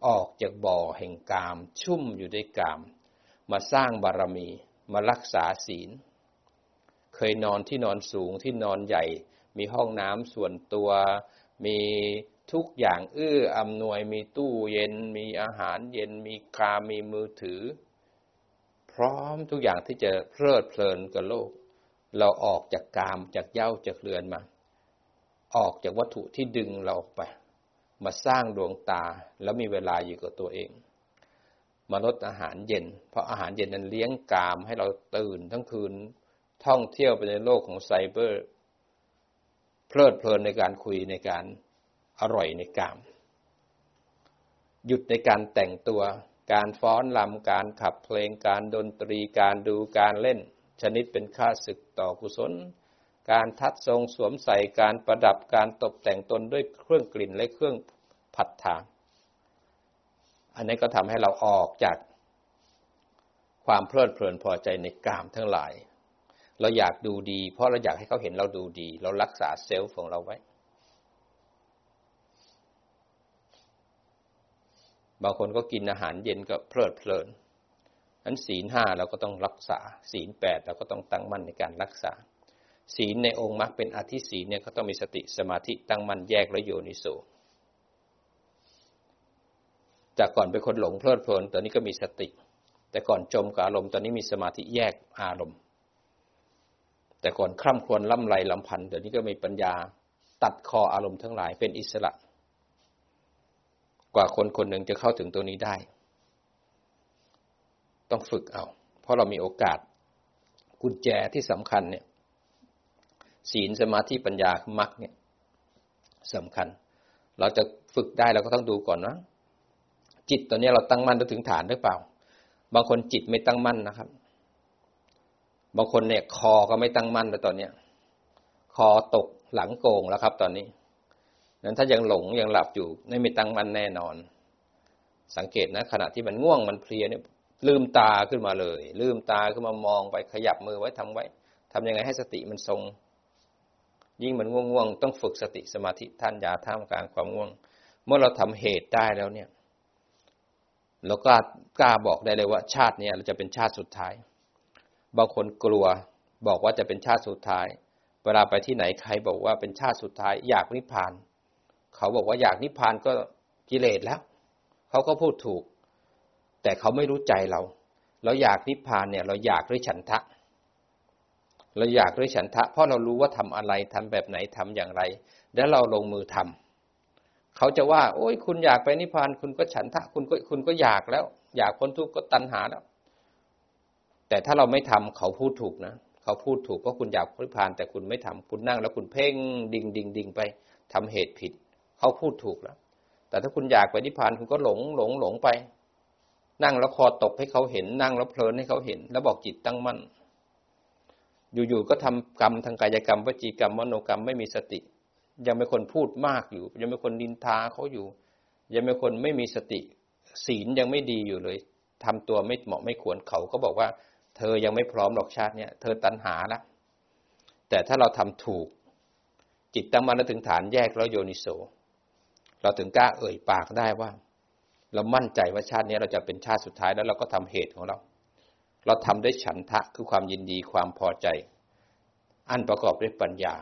ออกจากบ่อแห่งกาม ชุ่มอยู่ด้วยกาม มาสร้างบารมี มารักษาศีล เคยนอนที่นอนสูงที่นอนใหญ่ มีห้องน้ำส่วนตัว มีทุกอย่างเอื้ออำนวยมีตู้เย็น มีอาหารเย็น มีคามีมือถือ พร้อมทุกอย่างที่จะเพลิดเพลินกับโลก เราออกจากกามจากเย้าจากเรือนมา ออกจากวัตถุที่ดึงเราออกไป มาสร้างดวงตาแล้วมีเวลาอยู่กับตัวเอง มาลดอาหารเย็น เพราะอาหารเย็นนั้นเลี้ยงกามให้เราตื่นทั้งคืนท่องเที่ยวไปในโลกของไซเบอร์ เพลิดเพลินในการคุยในการอร่อยในกาม หยุดในการแต่งตัว การฟ้อนลำการขับเพลงการดนตรีการดูการเล่น ชนิดเป็นค่าศึกต่อกุศล การทัดทรงสวมใส่การประดับการตกแต่งตนด้วยเครื่องกลิ่นและเครื่องผัดทาง อันนี้ก็ทำให้เราออกจากความเพลิดเพลินพอใจในกามทั้งหลาย เราอยากดูดี เพราะเราอยากให้เขาเห็นเราดูดี เรารักษาเซลล์ของเราไว้ บางคนก็กินอาหารเย็นก็เพลิดเพลินนั้นศีลห้าเราก็ต้องรักษา ศีลแปดเราก็ต้องตั้งมั่นในการรักษา ศีลในองค์มรรคเป็นอธิศีลเนี่ยก็ต้องมีสติสมาธิตั้งมั่นแยกและโยนิโสจากก่อนเป็นคนหลงเพลิดเพลินตอนนี้ก็มีสติ แต่ก่อนจมกับอารมณ์ตอนนี้มีสมาธิแยกอารมณ์ แต่ก่อนคร่ำครวญล่ำไรลำพันเดี๋ยวนี้ก็มีปัญญาตัดคออารมณ์ทั้งหลายเป็นอิสระ กว่าคนคนหนึ่งจะเข้าถึงตัวนี้ได้ ต้องฝึกเอา เพราะเรามีโอกาสกุญแจที่สำคัญเนี่ย ศีลสมาธิปัญญามรรคเนี่ยสำคัญ เราจะฝึกได้เราก็ต้องดูก่อนนะจิตตอนนี้เราตั้งมั่นถึงฐานหรือเปล่า บางคนจิตไม่ตั้งมั่นนะครับ บางคนเนี่ยคอก็ไม่ตั้งมั่นแล้วตอนเนี้ยคอตกหลังโกงแล้วครับ ตอนนี้นั้นถ้ายังหลงยังหลับอยู่ไม่มีตั้งมั่นแน่นอน สังเกตนะ ขณะที่มันง่วงมันเพลียเนี่ยลืมตาขึ้นมาเลย ลืมตาขึ้นมามองไปขยับมือไว้ทำไว้ทำยังไงให้สติมันทรง ยิ่งมันง่วงง่วงต้องฝึกสติสมาธิท่านยาท่ามกลางความง่วง เมื่อเราทำเหตุได้แล้วเนี่ยเราก็กล้าบอกได้เลยว่า ชาตินี้เราจะเป็นชาติสุดท้าย บางคนกลัวบอกว่าจะเป็นชาติสุดท้าย เวลาไปที่ไหนใครบอกว่าเป็นชาติสุดท้าย อยากนิพพาน เขาบอกว่าอยากนิพพานก็กิเลสแล้ว เขาก็พูดถูก แต่เขาไม่รู้ใจเรา เราอยากนิพพานเนี่ย เราอยากด้วยฉันทะ เราอยากด้วยฉันทะ เพราะเรารู้ว่าทำอะไรทำแบบไหนทำอย่างไร แล้วเราลงมือทำเขาจะว่า โอ้ยคุณอยากไปนิพพานคุณก็ฉันทะ คุณก็คุณก็อยากแล้ว อยากพ้นทุกข์ก็ตัณหาแล้ว แต่ถ้าเราไม่ทำเขาพูดถูกนะเขาพูดถูกว่าคุณอยากนิพพาน แต่คุณไม่ทำคุณนั่งแล้วคุณเพ่งดิ่งดิ่งดิ่งไปทำเหตุผิด เขาพูดถูกแล้ว แต่ถ้าคุณอยากไปนิพพานคุณก็หลงหลงหลงไป นั่งแล้วคอตกให้เขาเห็น นั่งแล้วเพลินให้เขาเห็น แล้วบอกจิตตั้งมั่น อยู่ๆก็ทำกรรมทางกายกรรมวจีกรรมมโนกรรมไม่มีสติ ยังเป็นคนพูดมากอยู่ ยังเป็นคนดินทาเขาอยู่ ยังเป็นคนไม่มีสติ ศีลยังไม่ดีอยู่เลยทำตัวไม่เหมาะไม่ควรเขาก็บอกว่า เธอยังไม่พร้อมหรอกชาติเนี่ยเธอตัณหาละแต่ถ้าเราทำถูก จิตตั้งมั่นแล้วถึงฐานแยกแล้วโยนิโส เราถึงกล้าเอ่ยปากได้ว่า เรามั่นใจว่าชาตินี้เราจะเป็นชาติสุดท้ายแล้วเราก็ทำเหตุของเรา เราทำด้วยฉันทะคือความยินดีความพอใจ อันประกอบด้วยปัญญา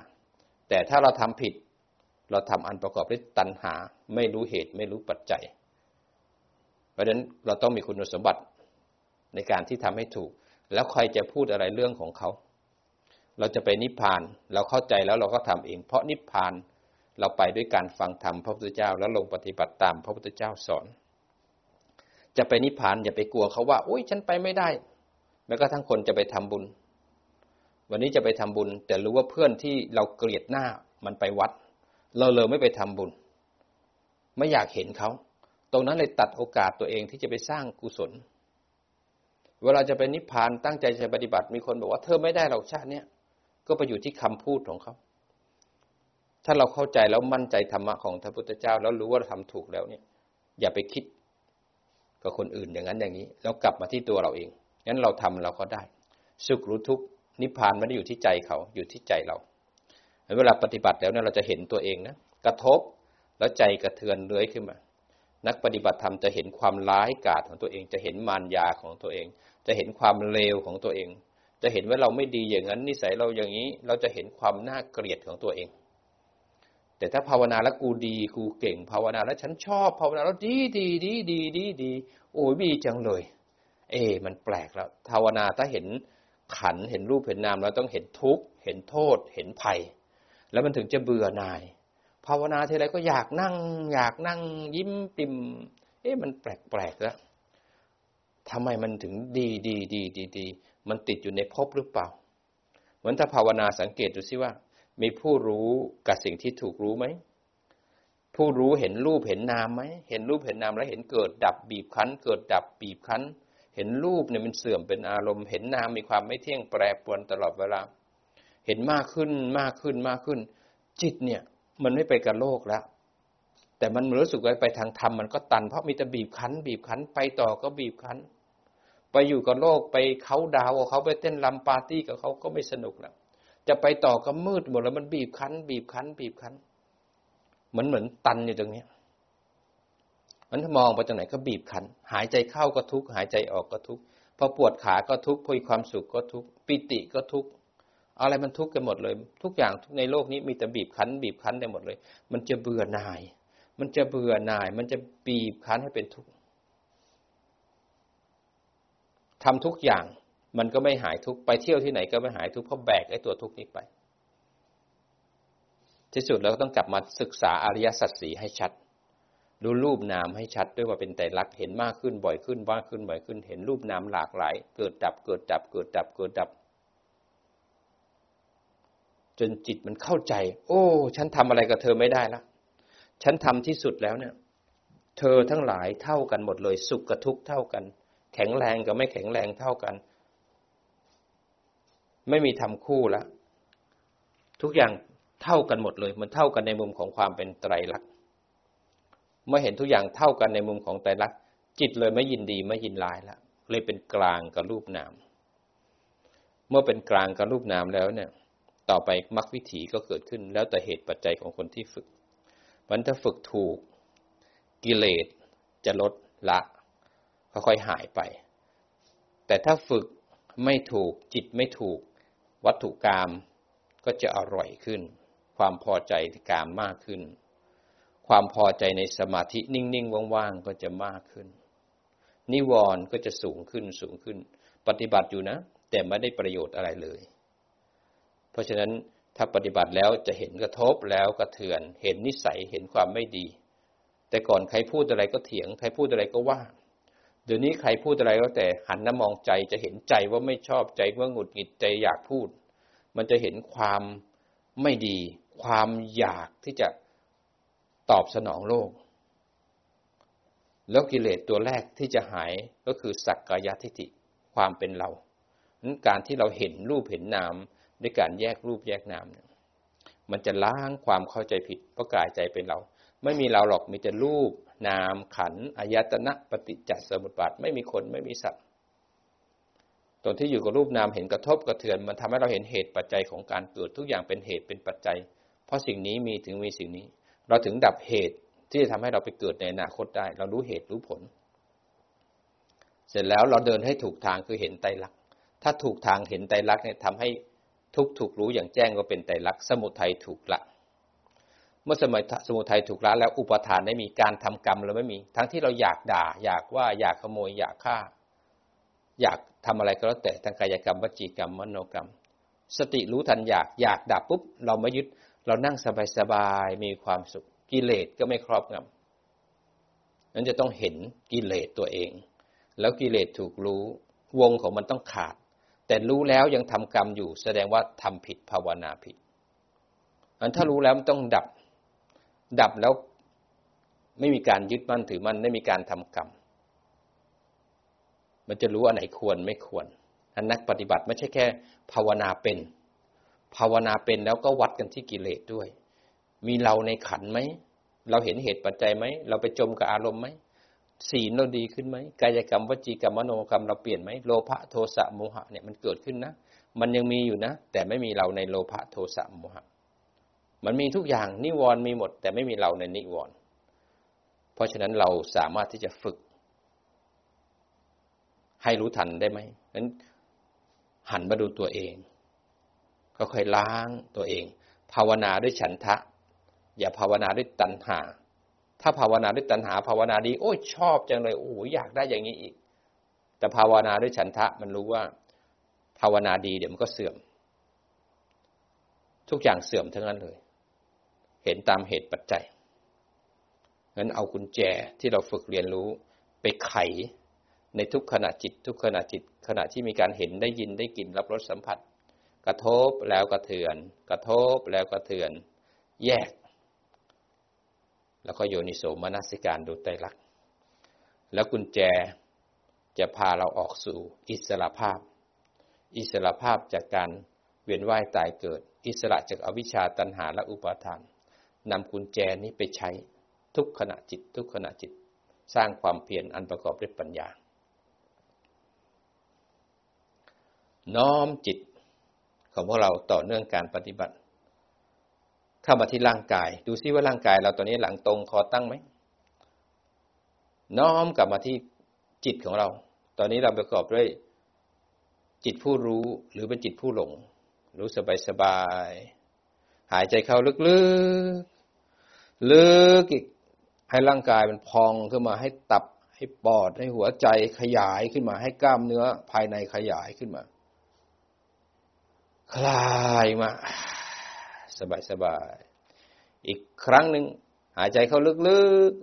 แต่ถ้าเราทำผิด เราทำอันประกอบด้วยตัณหา ไม่รู้เหตุไม่รู้ปัจจัย เพราะฉะนั้นเราต้องมีคุณสมบัติในการที่ทำให้ถูก แล้วใครจะพูดอะไรเรื่องของเขา เราจะไปนิพพาน เราเข้าใจแล้วเราก็ทำเอง เพราะนิพพานเราไปด้วยการฟังธรรมพระพุทธเจ้า แล้วลงปฏิบัติตามพระพุทธเจ้าสอน จะไปนิพพานอย่าไปกลัวเขาว่าอุ้ยฉันไปไม่ได้ แม้กระทั่งคนจะไปทำบุญ วันนี้จะไปทำบุญ แต่รู้ว่าเพื่อนที่เราเกลียดหน้ามันไปวัด เราเลยไม่ไปทำบุญ ไม่อยากเห็นเขา ตรงนั้นเลยตัดโอกาสตัวเองที่จะไปสร้างกุศล เวลาจะไปนิพพานตั้งใจจะปฏิบัติ มีคนบอกว่าเธอไม่ได้หรอกชาติเนี้ยก็ไปอยู่ที่คำพูดของเขา ถ้าเราเข้าใจแล้วมั่นใจธรรมะของพระพุทธเจ้า แล้วรู้ว่าเราทำถูกแล้วเนี่ย อย่าไปคิดกับคนอื่นอย่างนั้นอย่างนี้ แล้วกลับมาที่ตัวเราเอง งั้นเราทำเราก็ได้ สุขรู้ทุกนิพพานไม่ได้อยู่ที่ใจเขาอยู่ที่ใจเราเวลาปฏิบัติแล้วเนี่ยเราจะเห็นตัวเองนะกระทบแล้วใจกระเทือนเลื้อยขึ้นมา นักปฏิบัติธรรมจะเห็นความร้ายกาจของตัวเอง จะเห็นมารยาของตัวเอง จะเห็นความเลวของตัวเอง จะเห็นว่าเราไม่ดีอย่างนั้น นิสัยเราอย่างนี้ เราจะเห็นความน่าเกลียดของตัวเอง แต่ถ้าภาวนาแล้วกูดีกูเก่งภาวนาแล้วฉันชอบภาวนาแล้วดีดีดีดีดีดีโอ้ยดีจังเลย เอ๊มันแปลกแล้วภาวนาถ้าเห็นขันเห็นรูปเห็นนามเราต้องเห็นทุกข์เห็นโทษ เห็นภัย แล้วมันถึงจะเบื่อหน่าย ภาวนาทีไรก็อยากนั่ง อยากนั่งยิ้มปิมเอ๊ะมันแปลกๆแล้วทำไมมันถึงดีดีดีดีดีมันติดอยู่ในภพหรือเปล่า เหมือนถ้าภาวนาสังเกตดูสิว่า มีผู้รู้กับสิ่งที่ถูกรู้ไหมผู้รู้เห็นรูปเห็นนามไหมเห็นรูปเห็นนามแล้วเห็นเกิดดับบีบคั้น เกิดดับบีบคั้น เห็นรูปเนี่ยมันเสื่อมเป็นอารมณ์ เห็นนามมีความไม่เที่ยงแปรปรวนตลอดเวลา เห็นมากขึ้นมากขึ้นมากขึ้น จิตเนี่ย มันไม่ไปกับโลกแล้ว แต่มันรู้สึกว่าไปทางธรรมมันก็ตัน เพราะมีแต่บีบคั้น บีบคั้นไปต่อก็บีบคั้น ไปอยู่กับโลกไปเขาดาวเขาไปเต้นลำปาร์ตี้กับเขาก็ไม่สนุกแล้วจะไปต่อก็มืดหมดแล้วมันบีบคั้น บีบคั้น บีบคั้น เหมือนเหมือนตันอยู่ตรงนี้ มันมองไปตรงไหนก็บีบคั้นหายใจเข้าก็ทุกหายใจออกก็ทุกพอปวดขาก็ทุกพอความสุขก็ทุกปิติก็ทุกอะไรมันทุกข์กันหมดเลย ทุกอย่างทุกในโลกนี้มีแต่บีบคั้น บีบคั้นได้หมดเลย มันจะเบื่อหน่าย มันจะเบื่อหน่าย มันจะบีบคั้นให้เป็นทุกข์ทำทุกอย่างมันก็ไม่หายทุกข์ไปเที่ยวที่ไหนก็ไม่หายทุกข์เพราะแบกไอ้ตัวทุกข์นี้ไป ที่สุดเราก็ต้องกลับมาศึกษาอริยสัจสีให้ชัด ดูรูปนามให้ชัดด้วยว่าเป็นไตรลักษณ์เห็นมากขึ้นบ่อยขึ้นมากขึ้นบ่อยขึ้น เห็นรูปนามหลากหลาย เกิดดับเกิดดับเกิดดับเกิดดับ จนจิตมันเข้าใจ โอ้ ฉันทำอะไรกับเธอไม่ได้ละฉันทำที่สุดแล้วเนี่ย เธอทั้งหลายเท่ากันหมดเลย สุขกับทุกข์เท่ากัน แข็งแรงกับไม่แข็งแรงเท่ากัน ไม่มีทำคู่ละทุกอย่างเท่ากันหมดเลย มันเท่ากันในมุมของความเป็นไตรลักษณ์ เมื่อเห็นทุกอย่างเท่ากันในมุมของไตรลักษณ์จิตเลยไม่ยินดีไม่ยินร้ายละเลยเป็นกลางกับรูปนาม เมื่อเป็นกลางกับรูปนามแล้วเนี่ย ต่อไปมรรควิถีก็เกิดขึ้น แล้วแต่เหตุปัจจัยของคนที่ฝึกมันถ้าฝึกถูกกิเลสจะลดละค่อยๆหายไป แต่ถ้าฝึกไม่ถูกจิตไม่ถูก วัตถุกรรมก็จะอร่อยขึ้น ความพอใจกามมากขึ้น ความพอใจในสมาธินิ่งๆว่างๆก็จะมากขึ้น นิวรณ์ก็จะสูงขึ้นสูงขึ้น ปฏิบัติอยู่นะ แต่ไม่ได้ประโยชน์อะไรเลย เพราะฉะนั้นถ้าปฏิบัติแล้วจะเห็นกระทบแล้วกระเทือน เห็นนิสัยเห็นความไม่ดี แต่ก่อนใครพูดอะไรก็เถียง ใครพูดอะไรก็ว่า เดี๋ยวนี้ใครพูดอะไรก็แต่หันน้ามองใจจะเห็นใจว่าไม่ชอบใจว่าหงุดหงิดใจอยากพูด มันจะเห็นความไม่ดี ความอยากที่จะ ตอบสนองโลก แล้วกิเลสตัวแรกที่จะหายก็คือสักกายทิฏฐิความเป็นเรานั้นการที่เราเห็นรูปเห็นนามด้วยการแยกรูปแยกนามเนี่ยมันจะล้างความเข้าใจผิดเพราะกายใจเป็นเรา ไม่มีเราหรอกมีแต่รูป นามขันอายตนะปฏิจจสมุปบาทไม่มีคนไม่มีสัตว์ตอนที่อยู่กับรูปนามเห็นกระทบกระเทือน มันทำให้เราเห็นเหตุปัจจัยของการเกิดทุกอย่างเป็นเหตุเป็นปัจจัย เพราะสิ่งนี้มีถึงมีสิ่งนี้ เราถึงดับเหตุที่จะทำให้เราไปเกิดในอนาคตได้ เรารู้เหตุรู้ผล เสร็จแล้วเราเดินให้ถูกทางคือเห็นไตรลักษณ์ถ้าถูกทางเห็นไตรลักษณ์เนี่ยทำให้ทุกถูกรู้อย่างแจ้งว่าเป็นไตรลักษณ์สมุทัยถูกละ เมื่อสมัยสมุทัยถูกละแล้วอุปทานไม่มีการทำกรรมเราไม่มี ทั้งที่เราอยากด่า อยากว่าอยากขโมยอยากฆ่า อยากทำอะไรก็แล้วแต่ทางกายกรรมวจีกรรมมโนกรรม สติรู้ทันอยากอยากดับปุ๊บเราไม่ยึด เรานั่งสบายๆมีความสุขกิเลสก็ไม่ครอบงำนั้นจะต้องเห็นกิเลสตัวเอง แล้วกิเลสถูกรู้วงของมันต้องขาด แต่รู้แล้วยังทำกรรมอยู่ แสดงว่าทำผิดภาวนาผิดอันถ้ารู้แล้วมันต้องดับ ดับแล้วไม่มีการยึดมั่นถือมั่นไม่มีการทำกรรม มันจะรู้อันไหนควรไม่ควรอันนักปฏิบัติไม่ใช่แค่ภาวนาเป็น ภาวนาเป็นแล้วก็วัดกันที่กิเลสด้วย มีเราในขันไหม เราเห็นเหตุปัจจัยไหม เราไปจมกับอารมณ์ไหมศีลเราดีขึ้นไหมกายกรรมวจีกรรมมโนกรรมเราเปลี่ยนไหมโลภะโทสะโมหะเนี่ยมันเกิดขึ้นนะ มันยังมีอยู่นะ แต่ไม่มีเราในโลภะโทสะโมหะ มันมีทุกอย่างนิวรณ์มีหมด แต่ไม่มีเราในนิวรณ์เพราะฉะนั้นเราสามารถที่จะฝึก ให้รู้ทันได้ไหมนั้นหันมาดูตัวเอง ค่อยล้างตัวเอง ภาวนาด้วยฉันทะ อย่าภาวนาด้วยตัณหา ถ้าภาวนาด้วยตัณหา ภาวนาดี โอ้ยชอบจังเลยโอ้อยากได้อย่างนี้อีก แต่ภาวนาด้วยฉันทะมันรู้ว่า ภาวนาดีเดี๋ยวมันก็เสื่อม ทุกอย่างเสื่อมทั้งนั้นเลย เห็นตามเหตุปัจจัยงั้นเอากุญแจที่เราฝึกเรียนรู้ไปไขในทุกขณะจิต ทุกขณะจิตขณะที่มีการเห็นได้ยินได้กลิ่นรับรสสัมผัส กระทบแล้วกระเทือน กระทบแล้วกระเทือน แยก แล้วก็โยนิโสมนสิการดูไตรลักษณ์แล้วกุญแจจะพาเราออกสู่อิสระภาพ อิสระภาพจากการเวียนว่ายตายเกิด อิสระจากอวิชชาตันหาและอุปาทานนำกุญแจนี้ไปใช้ทุกขณะจิต ทุกขณะจิต สร้างความเพียรอันประกอบด้วยปัญญา น้อมจิต ของพวกเราต่อเนื่องการปฏิบัติ เข้ามาที่ร่างกาย ดูซิว่าร่างกายเราตอนนี้หลังตรงคอตั้งไหมน้อมกลับมาที่จิตของเรา ตอนนี้เราประกอบด้วยจิตผู้รู้หรือเป็นจิตผู้หลง รู้สบายสบาย หายใจเข้าลึกๆ ลึกอีกให้ร่างกายมันพองขึ้นมาให้ตับให้ปอดให้หัวใจขยายขึ้นมาให้กล้ามเนื้อภายในขยายขึ้นมา คลายมา สบายสบายอีกครั้งหนึ่งหายใจเข้าลึก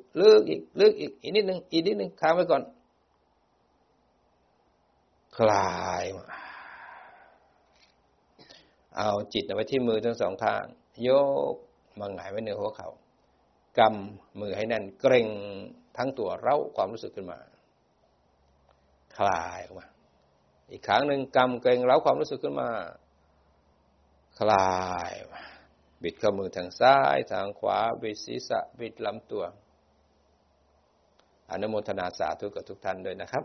ๆลึกอีกลึกอีกอีกนิดหนึ่งอีกนิดหนึ่งค้างไว้ก่อน คลายมา เอาจิตไว้ที่มือทั้งสองข้าง ยกมาหงายไว้เหนือหัวเขากำมือให้แน่นเกร็งทั้งตัวเร้าความรู้สึกขึ้นมา คลายออกมา อีกครั้งหนึ่งกำเกร็งเร้าความรู้สึกขึ้นมา คลายบิดข้อมือทางซ้ายทางขวา บิดศีรษะ บิดลำตัว อนุโมทนาสาธุกับทุกท่านด้วยนะครับ